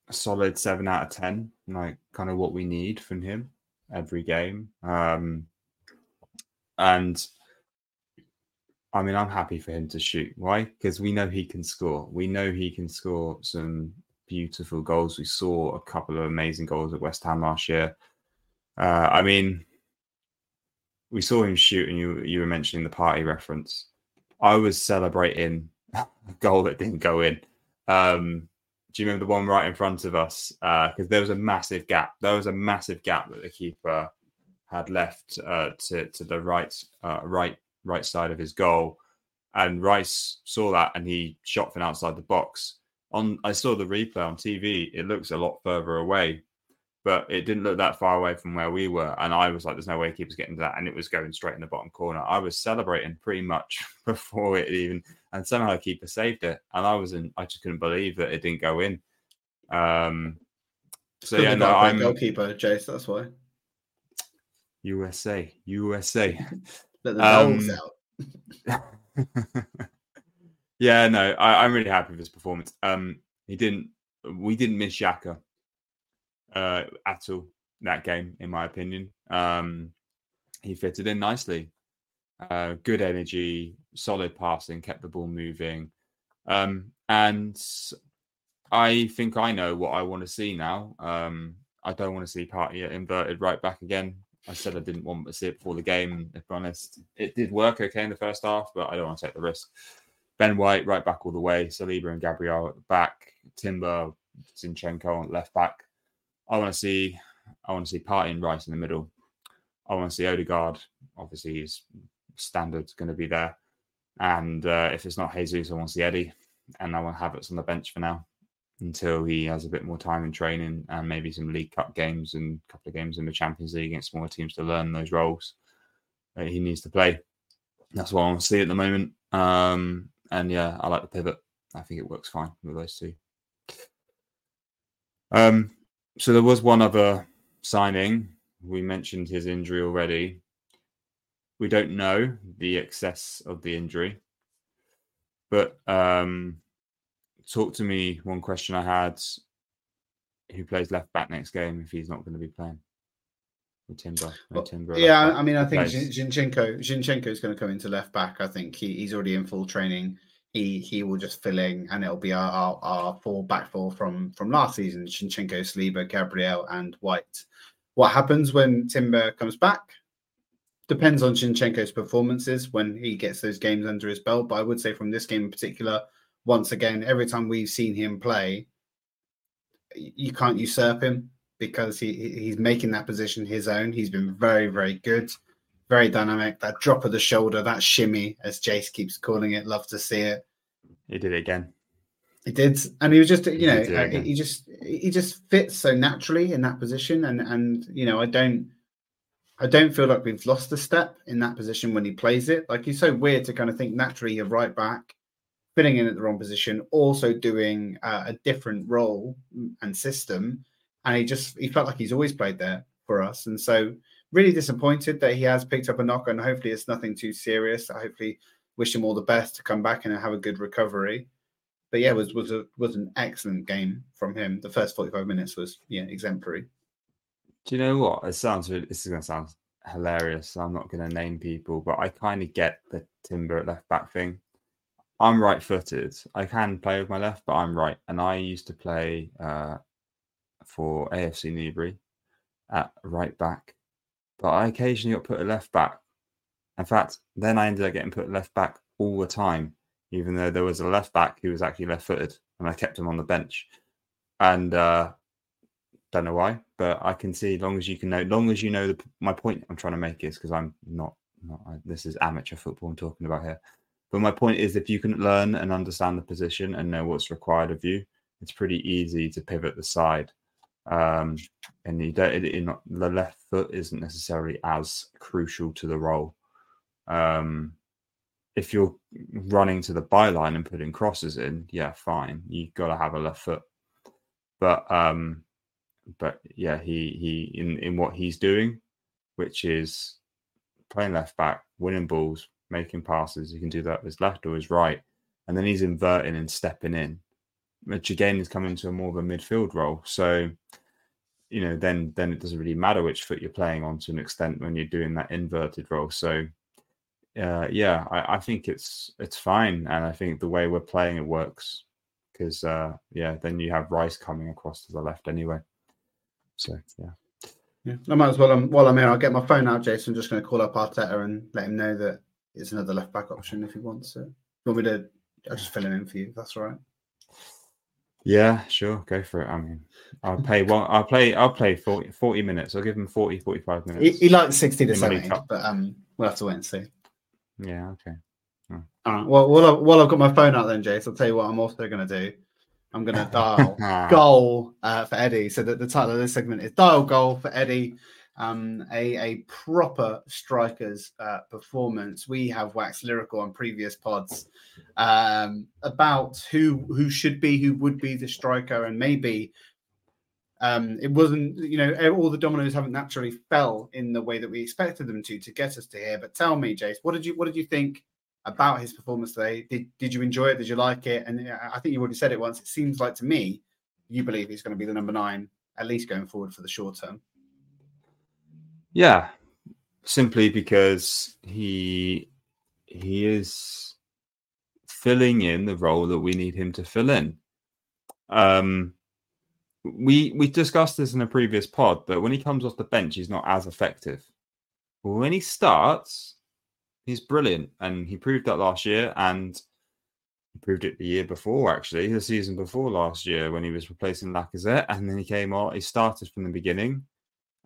a solid seven out of ten, like kind of what we need from him every game. Um, and I mean, I'm happy for him to shoot. Why? Because we know he can score. We know he can score some beautiful goals. We saw a couple of amazing goals at West Ham last year. Uh, I mean, we saw him shoot, and you you were mentioning the Partey reference. I was celebrating [laughs] a goal that didn't go in. Um, do you remember the one right in front of us? Because uh, there was a massive gap. There was a massive gap that the keeper had left uh, to to the right uh, right right side of his goal. And Rice saw that and he shot from outside the box. On I saw the replay on TV. It looks a lot further away, but it didn't look that far away from where we were. And I was like, "There's no way keeper's getting to that," and it was going straight in the bottom corner. I was celebrating pretty much [laughs] before it even, and somehow keeper saved it. And I was in. I just couldn't believe that it didn't go in. Um. So yeah, no, I'm goalkeeper, Jace. That's why. USA, USA. [laughs] Let the um, out. [laughs] yeah, no, I, am really happy with his performance. Um, he didn't. We didn't miss Xhaka uh, at all that game, in my opinion. Um, he fitted in nicely. Uh, good energy, solid passing, kept the ball moving. Um, and I think I know what I want to see now. Um, I don't want to see Partey inverted right back again. I said I didn't want to see it before the game. If I'm honest, it did work okay in the first half, but I don't want to take the risk. Ben White right back all the way. Saliba and Gabriel back. Timber, Zinchenko on left back. I want to see. I want to see Partey and Rice in the middle. I want to see Odegaard. Obviously, his standard's going to be there. And uh, if it's not Jesus, I want to see Eddie. And I want Havertz on the bench for now until he has a bit more time in training and maybe some League Cup games and a couple of games in the Champions League against smaller teams to learn those roles that he needs to play. That's what I want to see at the moment. Um, and yeah, I like the pivot. I think it works fine with those two. Um, so there was one other signing. We mentioned his injury already. We don't know the excess of the injury, but um, talk to me. One question I had: Who plays left back next game if he's not going to be playing? With Timber, Timber yeah, I mean, I think Zinchenko Zinchenko is going to come into left back. I think he, he's already in full training. He he will just fill in, and it'll be our our, our full back four from from last season: Zinchenko, Saliba, Gabriel, and White. What happens when Timber comes back? Depends on Zinchenko's performances when he gets those games under his belt. But I would say from this game in particular, once again, every time we've seen him play, you can't usurp him because he he's making that position his own. He's been very, very good, very dynamic. That drop of the shoulder, that shimmy, as Jace keeps calling it, love to see it. He did it again. He did, and he was just, you know, uh, he just he just fits so naturally in that position, and and you know, I don't, I don't feel like we've lost a step in that position when he plays it. Like he's so weird to kind of think naturally you're right back, fitting in at the wrong position, also doing uh, a different role and system, and he just he felt like he's always played there for us, and so really disappointed that he has picked up a knock, and hopefully it's nothing too serious. I hopefully wish him all the best to come back and have a good recovery but yeah, was was a was an excellent game from him. The first forty five minutes was yeah exemplary. Do you know what? It sounds really, this is going to sound hilarious. I'm not going to name people, but I kind of get the Timber at left back thing. I'm right footed. I can play with my left, but I'm right. And I used to play uh, for AFC Newbury at right back, but I occasionally got put a left back. In fact, then I ended up getting put left back all the time even though there was a left back who was actually left footed and I kept him on the bench. And uh, don't know why, but I can see long as you can know, long as you know the, my point I'm trying to make is because I'm not, not I, this is amateur football I'm talking about here. But my point is, if you can learn and understand the position and know what's required of you, it's pretty easy to pivot the side. Um, and you don't, it, it the left foot isn't necessarily as crucial to the role. Um, if you're running to the byline and putting crosses in, yeah, fine. You've got to have a left foot. But um, but yeah, he he in in what he's doing, which is playing left back, winning balls, making passes. He can do that with his left or his right, and then he's inverting and stepping in, which again is coming to a more of a midfield role. So you know, then then it doesn't really matter which foot you're playing on to an extent when you're doing that inverted role. So uh, yeah, I, I, think it's it's fine, and I think the way we're playing it works because uh, yeah, then you have Rice coming across to the left anyway. So yeah. Yeah, I might as well. Um, while I'm here, I'll get my phone out, Jason. I'm just going to call up Arteta and let him know that it's another left back option if he wants it. You want me to? I'll just fill him in for you. that's all right. Yeah, sure. Go for it. I mean, I'll pay one. I'll play. I'll play 40, 40 minutes. I'll give him 40, 45 minutes. He, he likes sixty to seventy, but um, we'll have to wait and see. Yeah. Okay. Oh. All right. Well, while, I, while I've got my phone out, then, Jace, I'll tell you what I'm also going to do. I'm going [laughs] to dial goal uh, for Eddie. So that the title of this segment is dial goal for Eddie. Um, a, a proper striker's uh, performance. We have waxed lyrical on previous pods um, about who who should be, who would be the striker, and maybe um, it wasn't, you know, all the dominoes haven't naturally fell in the way that we expected them to to get us to here. But tell me, Jace, what did you what did you think about his performance today? Did did you enjoy it? Did you like it? And I think you already said it once. It seems like to me, you believe he's going to be the number nine at least going forward for the short term. Yeah, simply because he he is filling in the role that we need him to fill in. Um, we we discussed this in a previous pod, but when he comes off the bench, he's not as effective. When he starts, he's brilliant, and he proved that last year, and he proved it the year before, actually, the season before last year when he was replacing Lacazette, and then he came on. He started from the beginning,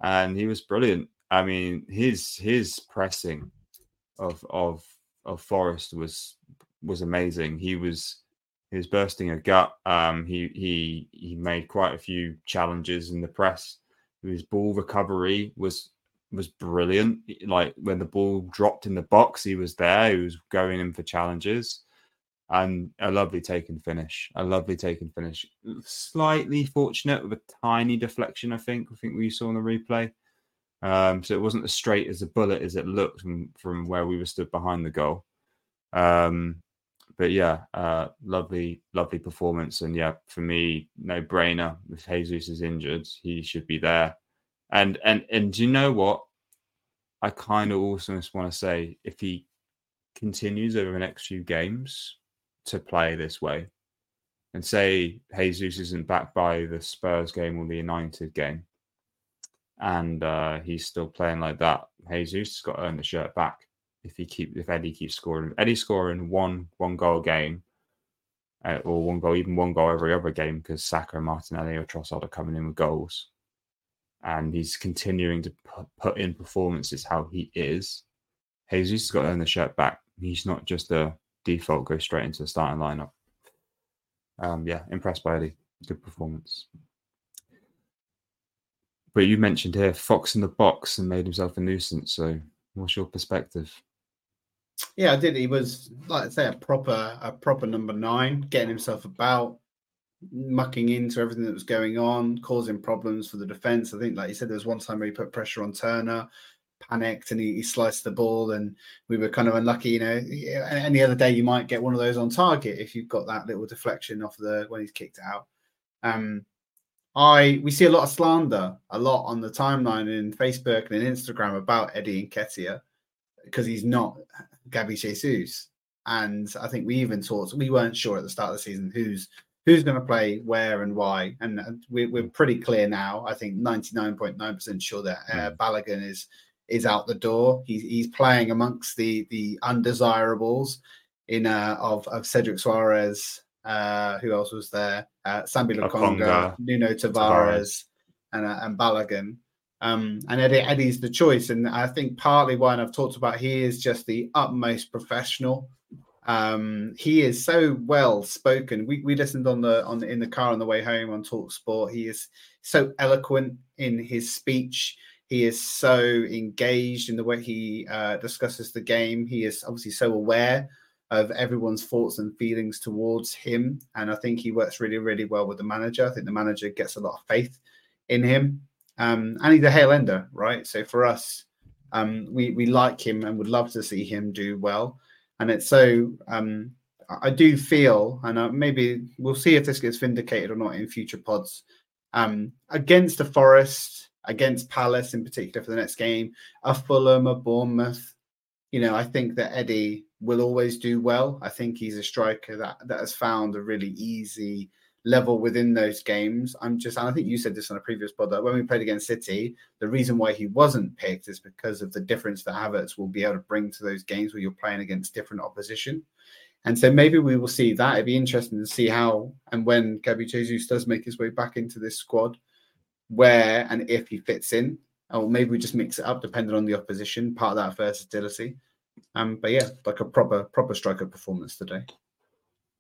and he was brilliant. I mean, his his pressing of of of Forest was was amazing. He was he was bursting a gut. Um, he he he made quite a few challenges in the press. His ball recovery was was brilliant. Like when the ball dropped in the box, he was there. He was going in for challenges, and a lovely take and finish. A lovely take and finish. Slightly fortunate with a tiny deflection. I think. I think we saw in the replay. Um, so it wasn't as straight as a bullet as it looked from from where we were stood behind the goal. Um, but yeah, uh, lovely, lovely performance. And yeah, for me, no brainer. If Jesus is injured, he should be there. And and and do you know what? I kind of also just want to say if he continues over the next few games to play this way, and say Jesus isn't back by the Spurs game or the United game, and uh, he's still playing like that, Jesus has got to earn the shirt back if he keep if Eddie keeps scoring. Eddie scoring one one goal game, uh, or one goal, even one goal every other game because Saka, Martinelli, or Trossard are coming in with goals, and he's continuing to put, put in performances how he is. Jesus has got to earn the shirt back. He's not just a default go straight into the starting lineup. um, yeah, impressed by Eddie. Good performance. But you mentioned here Fox in the box and made himself a nuisance. So, what's your perspective? Yeah, I did. He was, like I say, a proper, a proper number nine, getting himself about, mucking into everything that was going on, causing problems for the defense. I think, like you said, there was one time where he put pressure on Turner, panicked, and he, he sliced the ball, and we were kind of unlucky. You know, any other day you might get one of those on target if you've got that little deflection off the when he's kicked out. Um, I we see a lot of slander, a lot on the timeline in Facebook and in Instagram about Eddie and Nketiah because he's not Gabby Jesus. And I think we even talked, we weren't sure at the start of the season who's who's going to play where and why. And we're, we're pretty clear now. I think 99.9% sure that uh, hmm. Balogun is is out the door. He's he's playing amongst the the undesirables in uh, of of Cedric Soares, uh, who else was there? Uh, Sambi Lokonga, Nuno Tavares, Tavares. and uh, and Balogun. Um, and Eddie, Eddie's the choice, and I think partly why I've talked about he is just the utmost professional. Um, he is so well spoken. We, we listened on the on in the car on the way home on Talk Sport. He is so eloquent in his speech. He is so engaged in the way he uh, discusses the game. He is obviously so aware of everyone's thoughts and feelings towards him. And I think he works really, really well with the manager. I think the manager gets a lot of faith in him. Um, and he's a Hale ender, right? So for us, um, we, we like him and would love to see him do well. And it's so, um, I do feel, and uh, maybe we'll see if this gets vindicated or not in future pods, um, against the Forest, against Palace in particular for the next game, a Fulham, a Bournemouth, you know, I think that Eddie will always do well. I think he's a striker that that has found a really easy level within those games. I'm just, and I think you said this on a previous pod that when we played against City, the reason why he wasn't picked is because of the difference that Havertz will be able to bring to those games where you're playing against different opposition. And so maybe we will see that. It'd be interesting to see how and when Gabby Jesus does make his way back into this squad, where and if he fits in. Or maybe we just mix it up depending on the opposition, part of that versatility. Um, but yeah, like a proper proper striker performance today.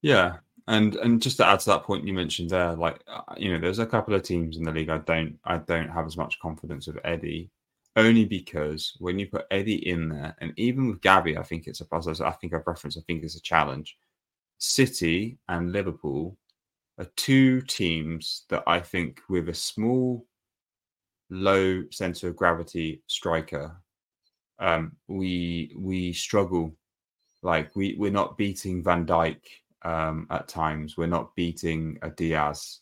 Yeah, and and just to add to that point you mentioned there, like uh, you know, there's a couple of teams in the league I don't I don't have as much confidence with Eddie, only because when you put Eddie in there, and even with Gabby, I think it's a process. I think I've referenced. I think it's a challenge. City and Liverpool are two teams that I think with a small, low center of gravity striker um, we we struggle. Like we we're not beating Van Dijk um, at times. We're not beating a Diaz.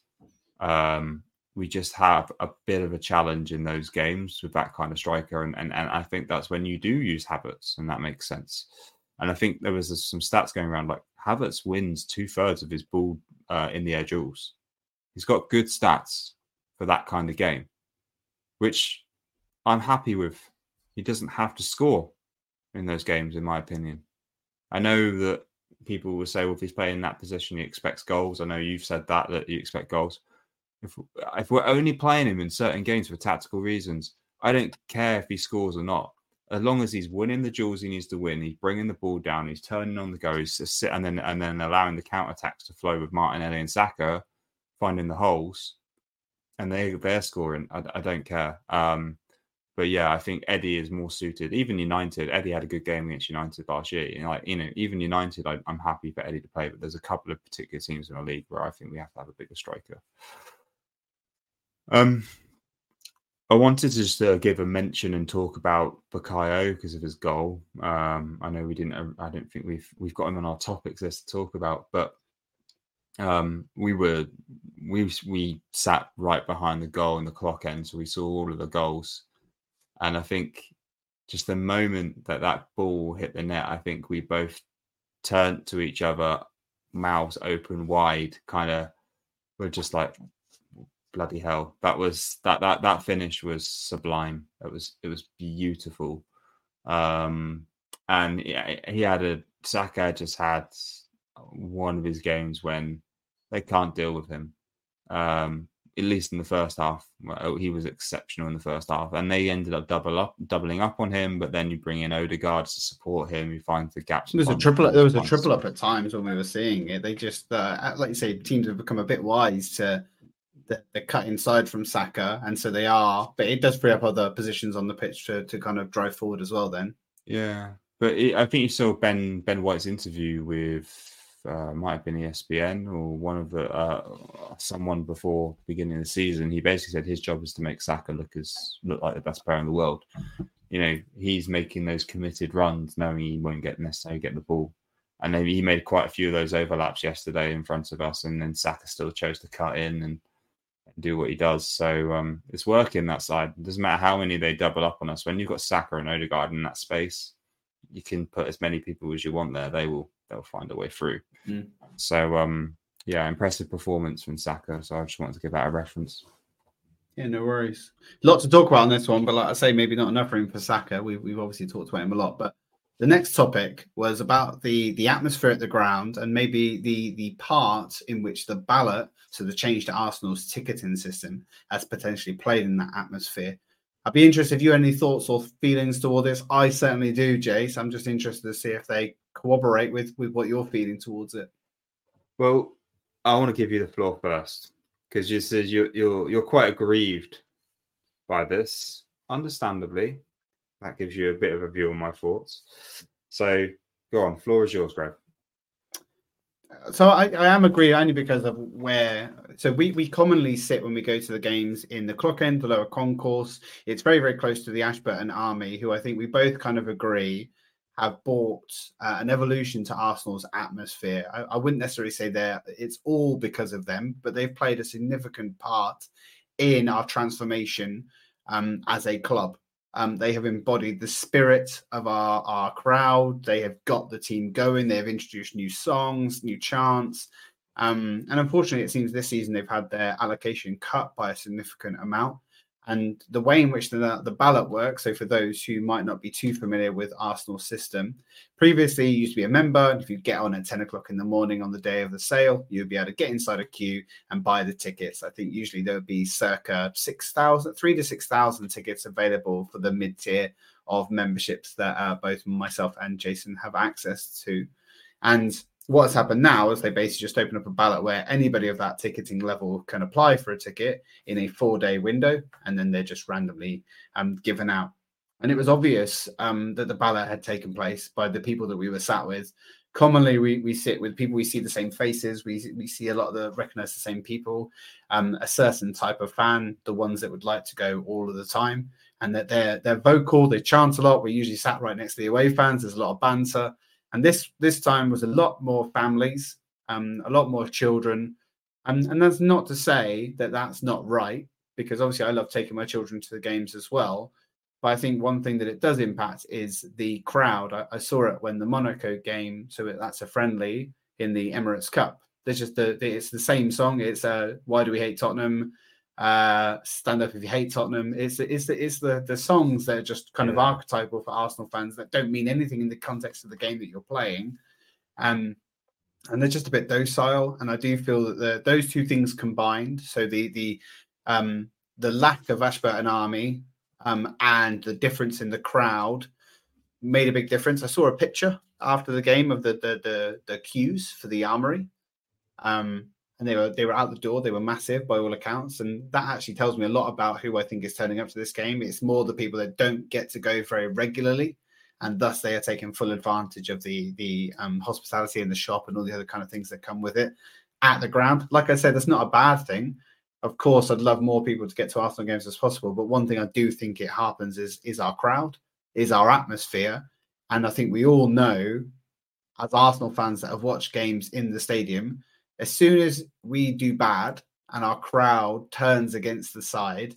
Um, we just have a bit of a challenge in those games with that kind of striker, and and, and I think that's when you do use Havertz, and that makes sense. And I think there was some stats going around like Havertz wins two thirds of his ball uh, in the air duels. He's got good stats for that kind of game, which I'm happy with he doesn't have to score in those games, in my opinion. I know that people will say, well, if he's playing in that position, he expects goals. I know you've said that, that you expect goals. If, if we're only playing him in certain games for tactical reasons, I don't care if he scores or not. As long as he's winning the duels he needs to win, he's bringing the ball down, he's turning on the go, he's sit and then and then allowing the counter attacks to flow with Martinelli and Saka, finding the holes, and they they're scoring. I, I don't care. Um, but yeah, I think Eddie is more suited. Even United, Eddie had a good game against United last year. You know, like you know, even United, I, am happy for Eddie to play. But there's a couple of particular teams in the league where I think we have to have a bigger striker. Um, I wanted to just uh, give a mention and talk about Bukayo because of his goal. Um, I know we didn't. I don't think we've we've got him on our topics list to talk about, but um, we were we we sat right behind the goal in the clock end, so we saw all of the goals and I think just the moment that that ball hit the net, I think we both turned to each other, mouths open wide, kind of. We're just like, bloody hell! That was that that that finish was sublime. It was it was beautiful. Um, and he had a Saka just had one of his games when they can't deal with him. Um, at least in the first half. He was exceptional in the first half, and they ended up double up, doubling up on him. But then you bring in Odegaard to support him. You find the gaps. There was a triple. There was a triple up at times when we were seeing it. They just, uh, like you say, teams have become a bit wise to the, the cut inside from Saka, and so they are. But it does free up other positions on the pitch to to kind of drive forward as well. Then, yeah. But it, I think you saw Ben Ben White's interview with uh, might have been ESPN or one of the uh, someone before beginning of the season. He basically said his job is to make Saka look as look like the best player in the world. You know, he's making those committed runs, knowing he won't get necessarily get the ball. And then he made quite a few of those overlaps yesterday in front of us, and then Saka still chose to cut in and do what he does. So um, it's working that side. It doesn't matter how many they double up on us. When you've got Saka and Odegaard in that space, you can put as many people as you want there. They will they'll find a way through. Mm. So um, yeah, impressive performance from Saka. So I just wanted to give that a reference. Yeah, no worries. Lots to talk about on this one, but like I say, maybe not enough room for Saka. We've we've obviously talked about him a lot, but the next topic was about the the atmosphere at the ground and maybe the the part in which the ballot, so the change to Arsenal's ticketing system, has potentially played in that atmosphere. I'd be interested if you had any thoughts or feelings toward this. I certainly do, Jace. I'm just interested to see if they cooperate with with what you're feeling towards it. Well, I want to give you the floor first because you said you're you're you're quite aggrieved by this, understandably. That gives you a bit of a view on my thoughts. So go on, floor is yours, Grev uh, so I, I am agree only because of where so we, we commonly sit when we go to the games in the clock end the lower concourse it's very very close to the ashburton army who i think we both kind of agree have brought uh, an evolution to arsenal's atmosphere I, I wouldn't necessarily say that it's all because of them but they've played a significant part in our transformation um, as a club um, they have embodied the spirit of our, our crowd. They have got the team going. They have introduced new songs, new chants. Um, and unfortunately, it seems this season they've had their allocation cut by a significant amount and the way in which the, the ballot works. So, for those who might not be too familiar with Arsenal's system, previously you used to be a member. And if you get on at 10 o'clock in the morning on the day of the sale, you'd be able to get inside a queue and buy the tickets. I think usually there would be circa 6,000, three to 6,000 tickets available for the mid tier of memberships that uh, both myself and Jason have access to. And what's happened now is they basically just open up a ballot where anybody of that ticketing level can apply for a ticket in a four day window and then they're just randomly um, given out. And it was obvious um, that the ballot had taken place by the people that we were sat with. Commonly we, we sit with people we see the same faces we, we see a lot of the recognize the same people um, a certain type of fan the ones that would like to go all of the time and that they're they're vocal they chant a lot. We usually sat right next to the away fans. There's a lot of banter and this this time was a lot more families, um, a lot more children, and and that's not to say that that's not right because obviously I love taking my children to the games as well. But I think one thing that it does impact is the crowd. I, I saw it when the Monaco game, so that's a friendly in the Emirates Cup. There's just the, it's the same song. It's uh, why do we hate Tottenham? Uh, stand up if you hate Tottenham. It's it's the it's the the songs that are just kind yeah. of archetypal for Arsenal fans that don't mean anything in the context of the game that you're playing, um, and they're just a bit docile. And I do feel that the, those two things combined, so the the um, the lack of Ashburton Army um, and the difference in the crowd made a big difference. I saw a picture after the game of the the the, the queues for the Armory. Um, and they were they were out the door. They were massive by all accounts, and that actually tells me a lot about who I think is turning up to this game. It's more the people that don't get to go very regularly, and thus they are taking full advantage of the the um, hospitality in the shop and all the other kind of things that come with it at the ground. Like I said, that's not a bad thing. Of course, I'd love more people to get to Arsenal games as possible, but one thing I do think it happens is is our crowd, is our atmosphere, and I think we all know as Arsenal fans that have watched games in the stadium as soon as we do bad and our crowd turns against the side,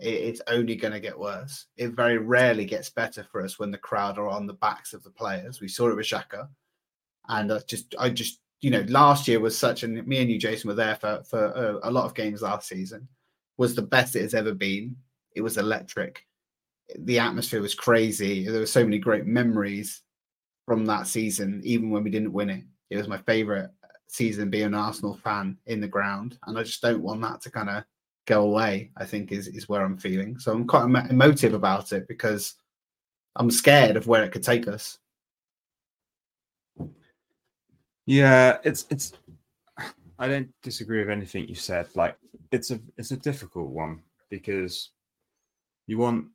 it, it's only going to get worse. It very rarely gets better for us when the crowd are on the backs of the players. We saw it with Xhaka, and I just, I just, you know, last year was such, and me and you, Jason, were there for for a, a lot of games last season. Was the best it has ever been. It was electric. The atmosphere was crazy. There were so many great memories from that season, even when we didn't win it. It was my favorite season being an Arsenal fan in the ground, and I just don't want that to kind of go away. I think is is where I'm feeling. So I'm quite emotive about it because I'm scared of where it could take us. Yeah, it's it's. [sighs] I don't disagree with anything you said. Like it's a it's a difficult one because you want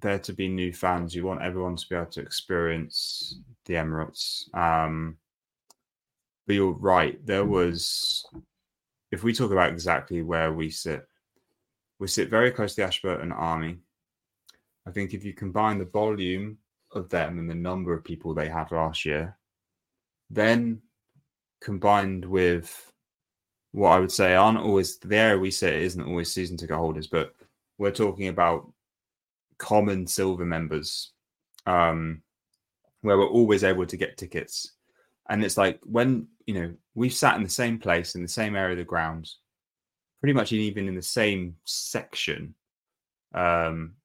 there to be new fans. You want everyone to be able to experience the Emirates. Um, but you're right. There was, if we talk about exactly where we sit, we sit very close to the Ashburton Army. I think if you combine the volume of them and the number of people they had last year, then combined with what I would say aren't always there, we sit isn't always season ticket holders, but we're talking about common silver members um, where we're always able to get tickets. And it's like when, you know, we've sat in the same place in the same area of the grounds, pretty much even in the same section. Um,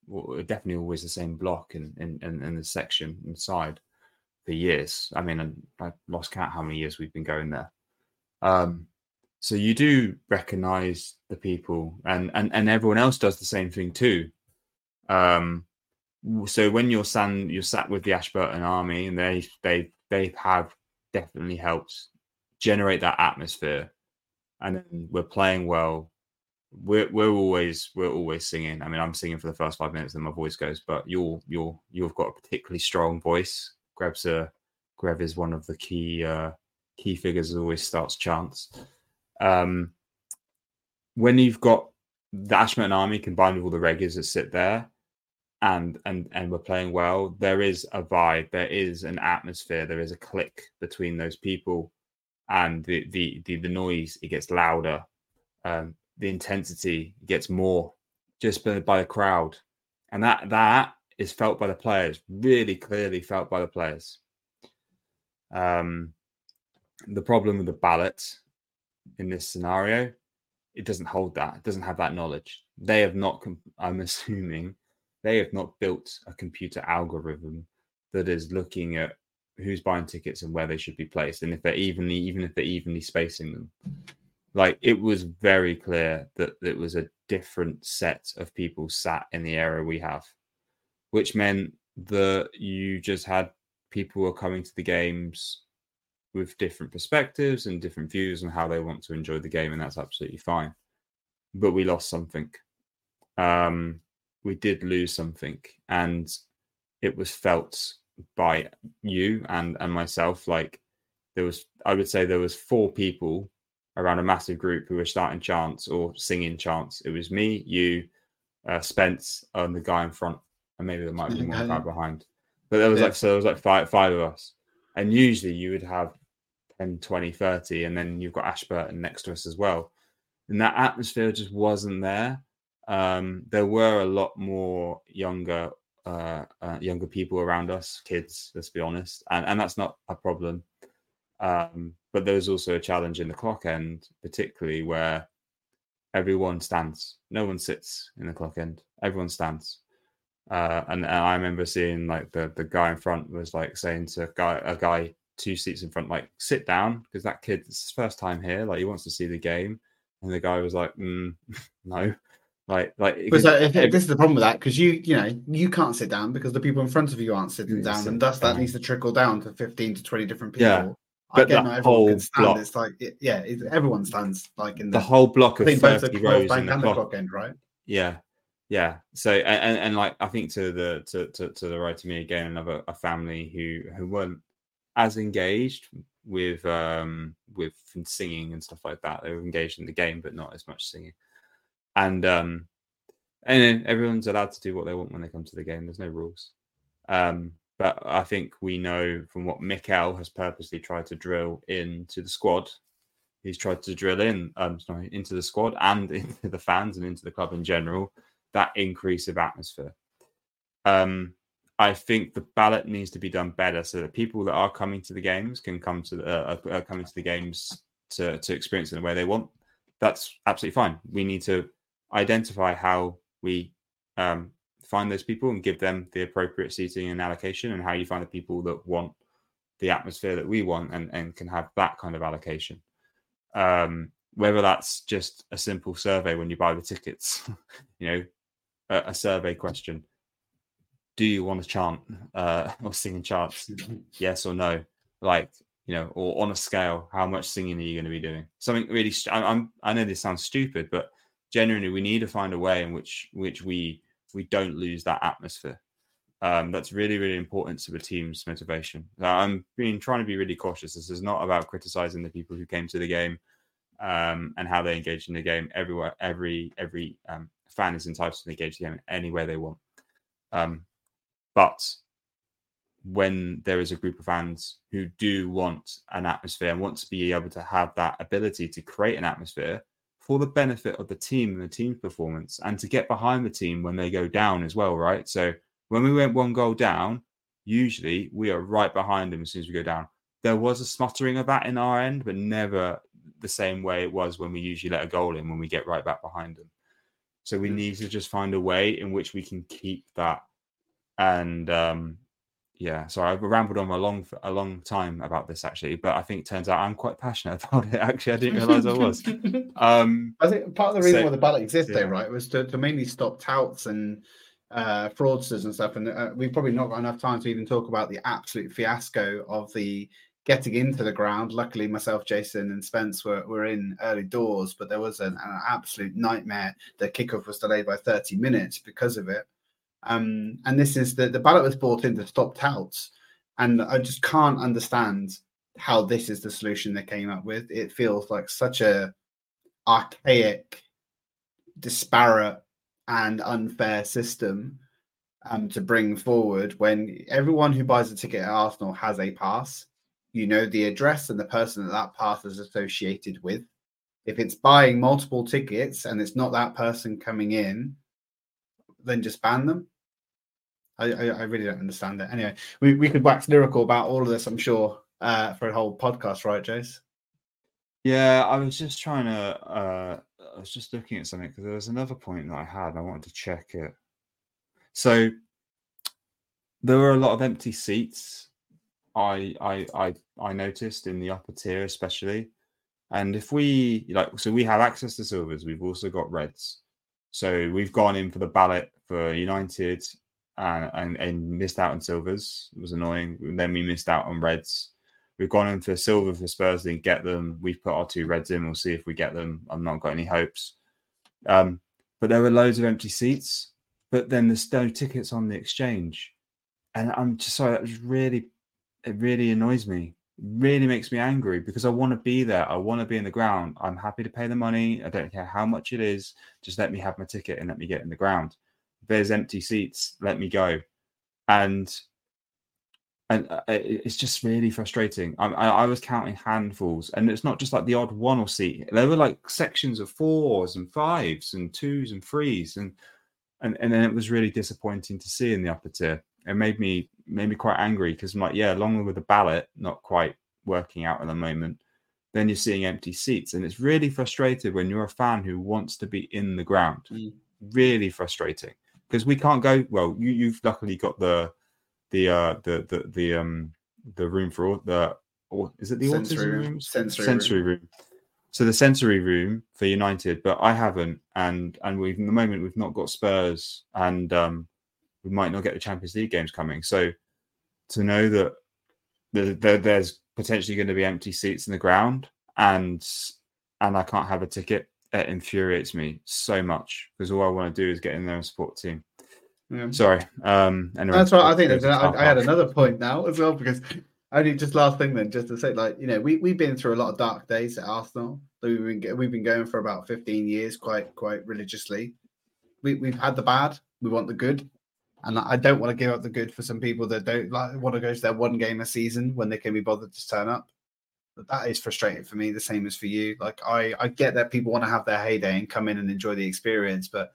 definitely always the same block and in, the section inside for years. I mean, I lost count how many years we've been going there. Um, so you do recognize the people and, and, and everyone else does the same thing too. Um, so when you're sat you're sat with the Ashburton Army, and they they they have definitely helped generate that atmosphere, and then we're playing well. We're we're always we're always singing. I mean, I'm singing for the first five minutes, and my voice goes. But you're you're you've got a particularly strong voice. Grev's a Greb is one of the key uh, key figures. That always starts chants. Um, when you've got the Ashman Army combined with all the regulars that sit there, and and and we're playing well, there is a vibe, there is an atmosphere, there is a click between those people, and the the the, the noise it gets louder, um, the intensity gets more just by, by the crowd, and that that is felt by the players, really clearly felt by the players. Um, the problem with the ballot in this scenario, it doesn't hold that. It doesn't have that knowledge. They have not. I'm [laughs] assuming they have not built a computer algorithm that is looking at who's buying tickets and where they should be placed and if they're evenly even if they're evenly spacing them. Like it was very clear that it was a different set of people sat in the area we have which meant that you just had people who are coming to the games with different perspectives and different views on how they want to enjoy the game and that's absolutely fine. But we lost something. Um we did lose something and it was felt by you and and myself like there was i would say there was four people around a massive group who were starting chants or singing chants. It was me you uh, spence and the guy in front and maybe there might be one guy behind. But there was yeah. like so there was like five five of us. And usually you would have 10 20 30 and then you've got ashburton next to us as well. And that atmosphere just wasn't there. Um, there were a lot more younger uh, uh, younger people around us, kids. Let's be honest, and and that's not a problem. Um, but there's also a challenge in the clock end, particularly where everyone stands. No one sits in the clock end. Everyone stands. Uh, and, and, I remember seeing like the the guy in front was like saying to a guy a guy two seats in front, like sit down because that kid it's his first time here, like he wants to see the game. And the guy was like, mm, [laughs] no. Like, like so if, if, this is the problem with that because you, you know, you can't sit down because the people in front of you aren't sitting down, and thus that needs to trickle down to fifteen to twenty different people. Yeah. But I get not everyone can stand. Block, it's like, it, yeah, it, everyone stands like in the, the whole block of thirty rows in the clock. clock end, right? Yeah, yeah. So and, and like I think to the to, to, to the right of me again, another a family who who weren't as engaged with um with singing and stuff like that. They were engaged in the game, but not as much singing and um, and everyone's allowed to do what they want when they come to the game. There's no rules. Um, but I think we know from what Mikel has purposely tried to drill into the squad. He's tried to drill in, um, sorry, into the squad and [laughs] into the fans and into the club in general. That increase of atmosphere. Um, I think the ballot needs to be done better so that people that are coming to the games can come to the, uh, uh, coming to the games to to experience in the way they want. That's absolutely fine. We need to identify how we um, find those people and give them the appropriate seating and allocation, and how you find the people that want the atmosphere that we want and, and can have that kind of allocation. Um, whether that's just a simple survey when you buy the tickets, [laughs] you know, a, a, survey question. Do you want to chant uh, [laughs] or sing in chants? yes or no? Like, you know, or on a scale, how much singing are you going to be doing? Something really. I, I'm. I know this sounds stupid, but genuinely, we need to find a way in which which we we don't lose that atmosphere. Um, that's really, really important to the team's motivation. I'm being trying to be really cautious. This is not about criticizing the people who came to the game um, and how they engage in the game. Everywhere, every every um, fan is entitled to engage the game any way they want. Um, but when there is a group of fans who do want an atmosphere and want to be able to have that ability to create an atmosphere for the benefit of the team and the team's performance and to get behind the team when they go down as well, right? So when we went one goal down, usually we are right behind them as soon as we go down. There was a smuttering of that in our end, but never the same way it was when we usually let a goal in when we get right back behind them. So we need to just find a way in which we can keep that. And um, yeah, sorry, I've rambled on a long a long time about this actually, but I think it turns out I'm quite passionate [laughs] about it. Actually, I didn't realize I was. [laughs] Um, I think part of the reason so, why the ballot exists, yeah. though, right, was to, to mainly stop touts and uh, fraudsters and stuff. And uh, we've probably not got enough time to even talk about the absolute fiasco of the getting into the ground. Luckily, myself, Jason, and Spence were, were in early doors, but there was an, an absolute nightmare. The kickoff was delayed by 30 minutes because of it. Um, and this is the, the ballot was brought in to stop touts. And I just can't understand how this is the solution they came up with. It feels like such a archaic, disparate and unfair system um, to bring forward when everyone who buys a ticket at Arsenal has a pass. You know the address and the person that that pass is associated with. If it's buying multiple tickets and it's not that person coming in, then just ban them. I, I, really don't understand it. Anyway, we, we could wax lyrical about all of this, I'm sure, uh, for a whole podcast, right, Jace? Yeah, I was just trying to uh, I was just looking at something because there was another point that I had. I wanted to check it. So there were a lot of empty seats. I I I I noticed in the upper tier especially. And if we like, so we have access to silvers. We've also got reds. So we've gone in for the ballot for United and, and, and missed out on silvers. It was annoying. And then we missed out on reds. We've gone in for silver for Spurs, didn't get them. We've put our two reds in. We'll see if we get them. I've not got any hopes. Um, but there were loads of empty seats. But then there's no tickets on the exchange, and I'm just sorry. That was really, it really annoys me. really makes me angry because I want to be there. I want to be in the ground. I'm happy to pay the money. I don't care how much it is. Just let me have my ticket and let me get in the ground. There's empty seats. Let me go. And and uh, it's just really frustrating. I, I, I, was counting handfuls, and it's not just like the odd one or seat. There were like sections of fours and fives and twos and threes, and and and then it was really disappointing to see in the upper tier. It made me made me quite angry because I'm like, yeah, along with the ballot not quite working out at the moment, then you're seeing empty seats, and it's really frustrating when you're a fan who wants to be in the ground. Mm. Really frustrating because we can't go. Well, you, you've luckily got the the uh the the the um the room for all the or is it the sensory autism room? Sensory, sensory room. room. So the sensory room for United, but I haven't, and and we've in the moment we've not got Spurs, and um, we might not get the Champions League games coming. So to know that there, there, there's potentially going to be empty seats in the ground, and and I can't have a ticket, it infuriates me so much because all I want to do is get in there and support the team. Yeah. Sorry. Um, anyway, that's right. I think I, I had another point now as well because only just last thing then, just to say, like you know, we we've been through a lot of dark days at Arsenal. We've been we've been going for about fifteen years, quite quite religiously. We we've had the bad, we want the good, and I don't want to give up the good for some people that don't like want to go to their one game a season when they can be bothered to turn up. But that is frustrating for me, the same as for you. Like I I get that people want to have their heyday and come in and enjoy the experience, but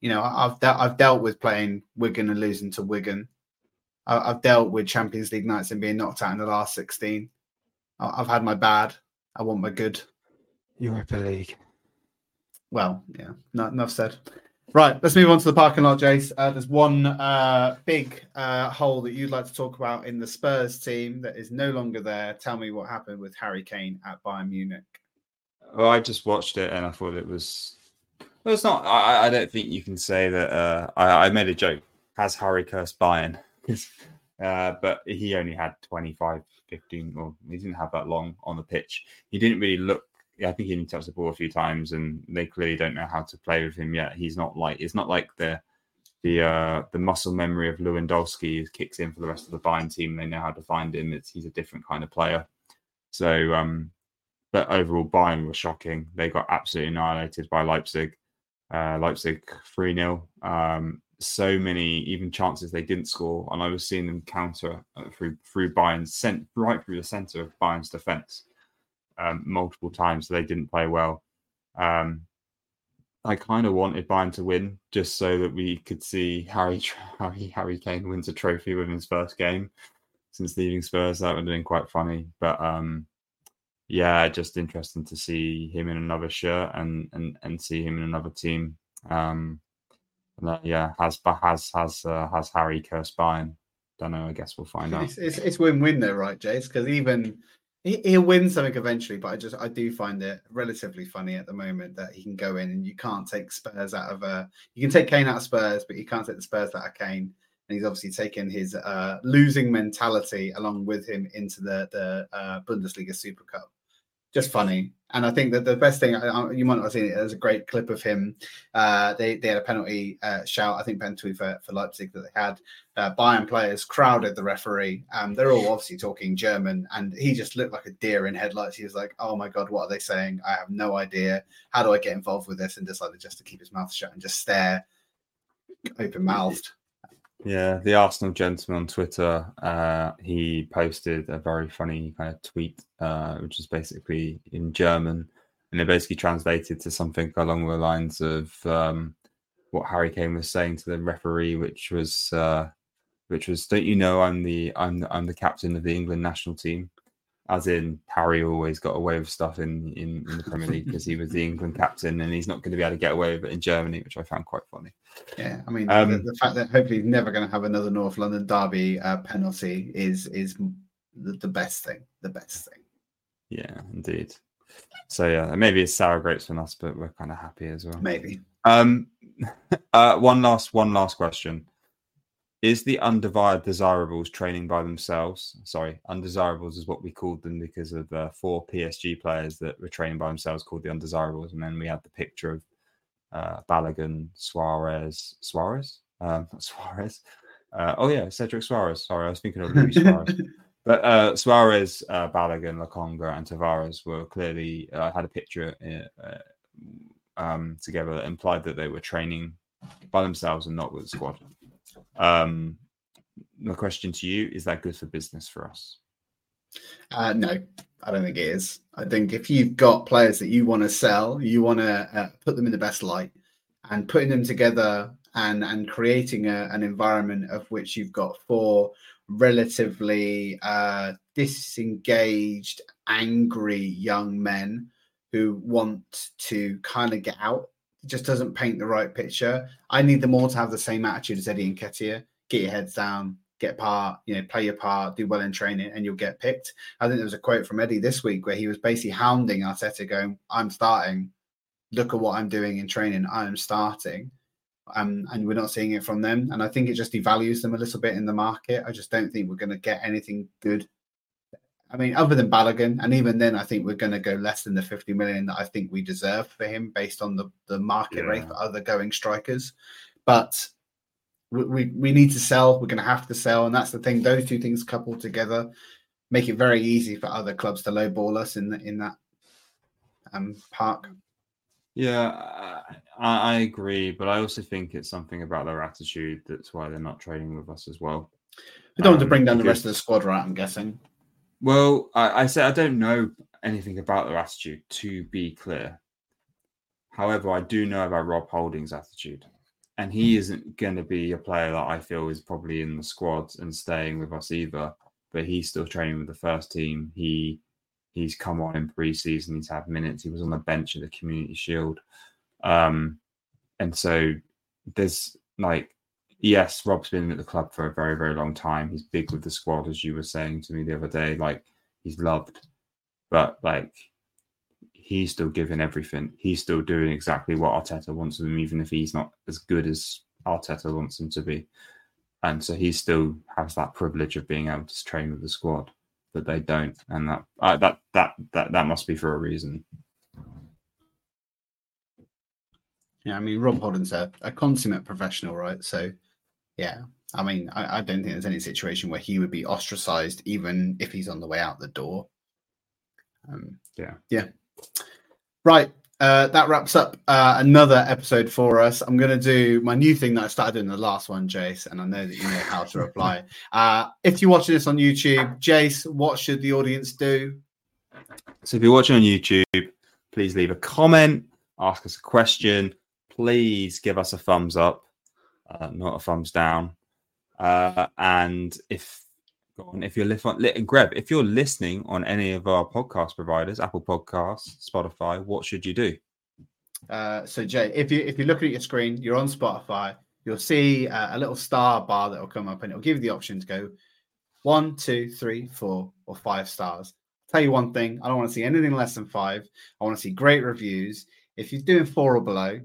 you know, I've de- I've dealt with playing Wigan and losing to Wigan. I- have dealt with Champions League nights and being knocked out in the last sixteen. I- have had my bad. I want my good. Europa League. Well, yeah, not enough said. Right, let's move on to the parking lot, Jace. Uh, there's one uh, big uh, hole that you'd like to talk about in the Spurs team that is no longer there. Tell me what happened with Harry Kane at Bayern Munich. well, I just watched it and I thought it was. Well, it's not. I, I don't think you can say that. Uh, I, I made a joke. Has Harry cursed Bayern? [laughs] uh, but he only had 25, 15, or he didn't have that long on the pitch. He didn't really look. I think he only touched the ball a few times, and they clearly don't know how to play with him yet. He's not like it's not like the the uh, the muscle memory of Lewandowski kicks in for the rest of the Bayern team. They know how to find him. It's he's a different kind of player. So, um, but overall, Bayern were shocking. They got absolutely annihilated by Leipzig. Uh, Leipzig 3 0. Um, so many even chances they didn't score, and I was seeing them counter uh, through through Bayern's sent right through the centre of Bayern's defence um, multiple times. So they didn't play well. Um, I kind of wanted Bayern to win just so that we could see Harry [laughs] Harry Harry Kane wins a trophy with his first game since leaving Spurs. That would have been quite funny, but um, yeah, just interesting to see him in another shirt and and and see him in another team. Um, uh, yeah, has has has uh, has Harry cursed Bayern? Don't know. I guess we'll find out. It's, it's, it's win-win though, right, Jace? Because even he, he'll win something eventually, but I just I do find it relatively funny at the moment that he can go in and you can't take Spurs out of a. You can take Kane out of Spurs, but you can't take the Spurs out of Kane. And he's obviously taken his uh, losing mentality along with him into the the uh, Bundesliga Super Cup just funny. And I think that the best thing you might not have seen it. A great clip of him. Uh, they they had a penalty uh, shout. I think penalty for, for Leipzig that they had. Uh, Bayern players crowded the referee. Um, they're all obviously talking German, and he just looked like a deer in headlights. He was like, "Oh my god, what are they saying? I have no idea. How do I get involved with this?" And decided just to keep his mouth shut and just stare, open mouthed. Yeah, the Arsenal gentleman on Twitter, uh, he posted a very funny kind of tweet, uh, which is basically in German, and it basically translated to something along the lines of um, what Harry Kane was saying to the referee, which was, uh, which was, "Don't you know I'm the I'm I'm the captain of the England national team?" As in Harry always got away with stuff in, in, in the Premier League because he was the England captain and he's not going to be able to get away with it in Germany, which I found quite funny. Yeah, I mean um, the, the, fact that hopefully he's never going to have another North London derby uh, penalty is is the, the, best thing. The best thing. Yeah, indeed. So yeah, maybe it's sour grapes from us, but we're kind of happy as well. Maybe. Um, [laughs] uh, one last one last question is the undivided desirables training by themselves? Sorry, undesirables is what we called them because of the four PSG players that were training by themselves called the undesirables. And then we had the picture of uh, Balogun, Suarez, Suarez, [laughs] um, Suarez. Uh, oh yeah, Cedric Suarez. Sorry, I was thinking of Luis Suarez. [laughs] But uh, Suarez, uh, Balogun, Lokonga, and Tavares were clearly uh, had a picture uh, uh, um, together that implied that they were training by themselves and not with the squad. Um, my question to you is that good for business for us? Uh, no, I don't think it is. I think if you've got players that you want to sell, you want to uh, put them in the best light, and putting them together and and creating a, an environment of which you've got four relatively uh, disengaged, angry young men who want to kind of get out just doesn't paint the right picture. I need them all to have the same attitude as Eddie Nketiah. Get your heads down, get part, you know, play your part, do well in training, and you'll get picked. I think there was a quote from Eddie this week where he was basically hounding Arteta, going, "I'm starting. Look at what I'm doing in training. I am starting." Um, and we're not seeing it from them. And I think it just devalues them a little bit in the market. I just don't think we're going to get anything good I mean, other than Balogun, and even then, I think we're going to go less than the 50 million that I think we deserve for him based on the, the market yeah. rate for other going strikers. But we, we, we need to sell. We're going to have to sell. And that's the thing. Those two things coupled together make it very easy for other clubs to lowball us in, the, in that um, park. Yeah, I, I agree. But I also think it's something about their attitude that's why they're not trading with us as well. We don't um, want to bring down the rest of the squad, right? I'm guessing. Well, I, I said I don't know anything about their attitude, to be clear. However, I do know about Rob Holding's attitude. And he isn't going to be a player that I feel is probably in the squad and staying with us either. But he's still training with the first team. He he's come on in pre-season. He's had minutes. He was on the bench at the Community Shield. Um, and so there's like yes, Rob's been at the club for a very, very long time. He's big with the squad, as you were saying to me the other day. Like he's loved, but like he's still giving everything. He's still doing exactly what Arteta wants of him, even if he's not as good as Arteta wants him to be. And so he still has that privilege of being able to train with the squad, but they don't, and that uh, that that that that must be for a reason. Yeah, I mean, Rob Holding's a, a consummate professional, right? So, yeah, I mean, I, I, don't think there's any situation where he would be ostracized, even if he's on the way out the door. Um, yeah. Yeah. Right. Uh, that wraps up uh, another episode for us. I'm going to do my new thing that I started in the last one, Jace, and I know that you know how to reply. [laughs] Uh, if you're watching this on YouTube, Jace, what should the audience do? So if you're watching on YouTube, please leave a comment, ask us a question, please give us a thumbs up, uh, not a thumbs down. Uh, and if if you're Grev, if you're listening on any of our podcast providers, Apple Podcasts, Spotify, what should you do? Uh, so Jay, if you if you're looking at your screen, you're on Spotify, you'll see uh, a little star bar that will come up, and it'll give you the option to go one, two, three, four, or five stars. Tell you one thing: I don't want to see anything less than five. I want to see great reviews. If you're doing four or below,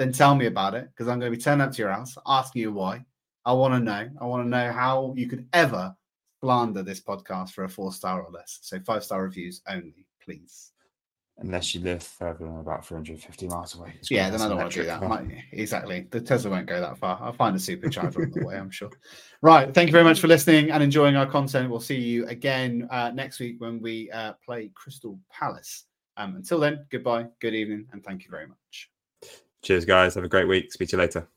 then tell me about it because I'm going to be turning up to your house asking you why. I want to know. I want to know how you could ever slander this podcast for a four star or less. So five star reviews only, please. Unless you live further than about 350 miles away. Yeah, then I don't want to do that. Might, exactly. The Tesla won't go that far. I'll find a supercharger on the way, I'm sure. Right. Thank you very much for listening and enjoying our content. We'll see you again uh, next week when we uh, play Crystal Palace. Um, until then, goodbye, good evening, and thank you very much. Cheers, guys. Have a great week. Speak to you later.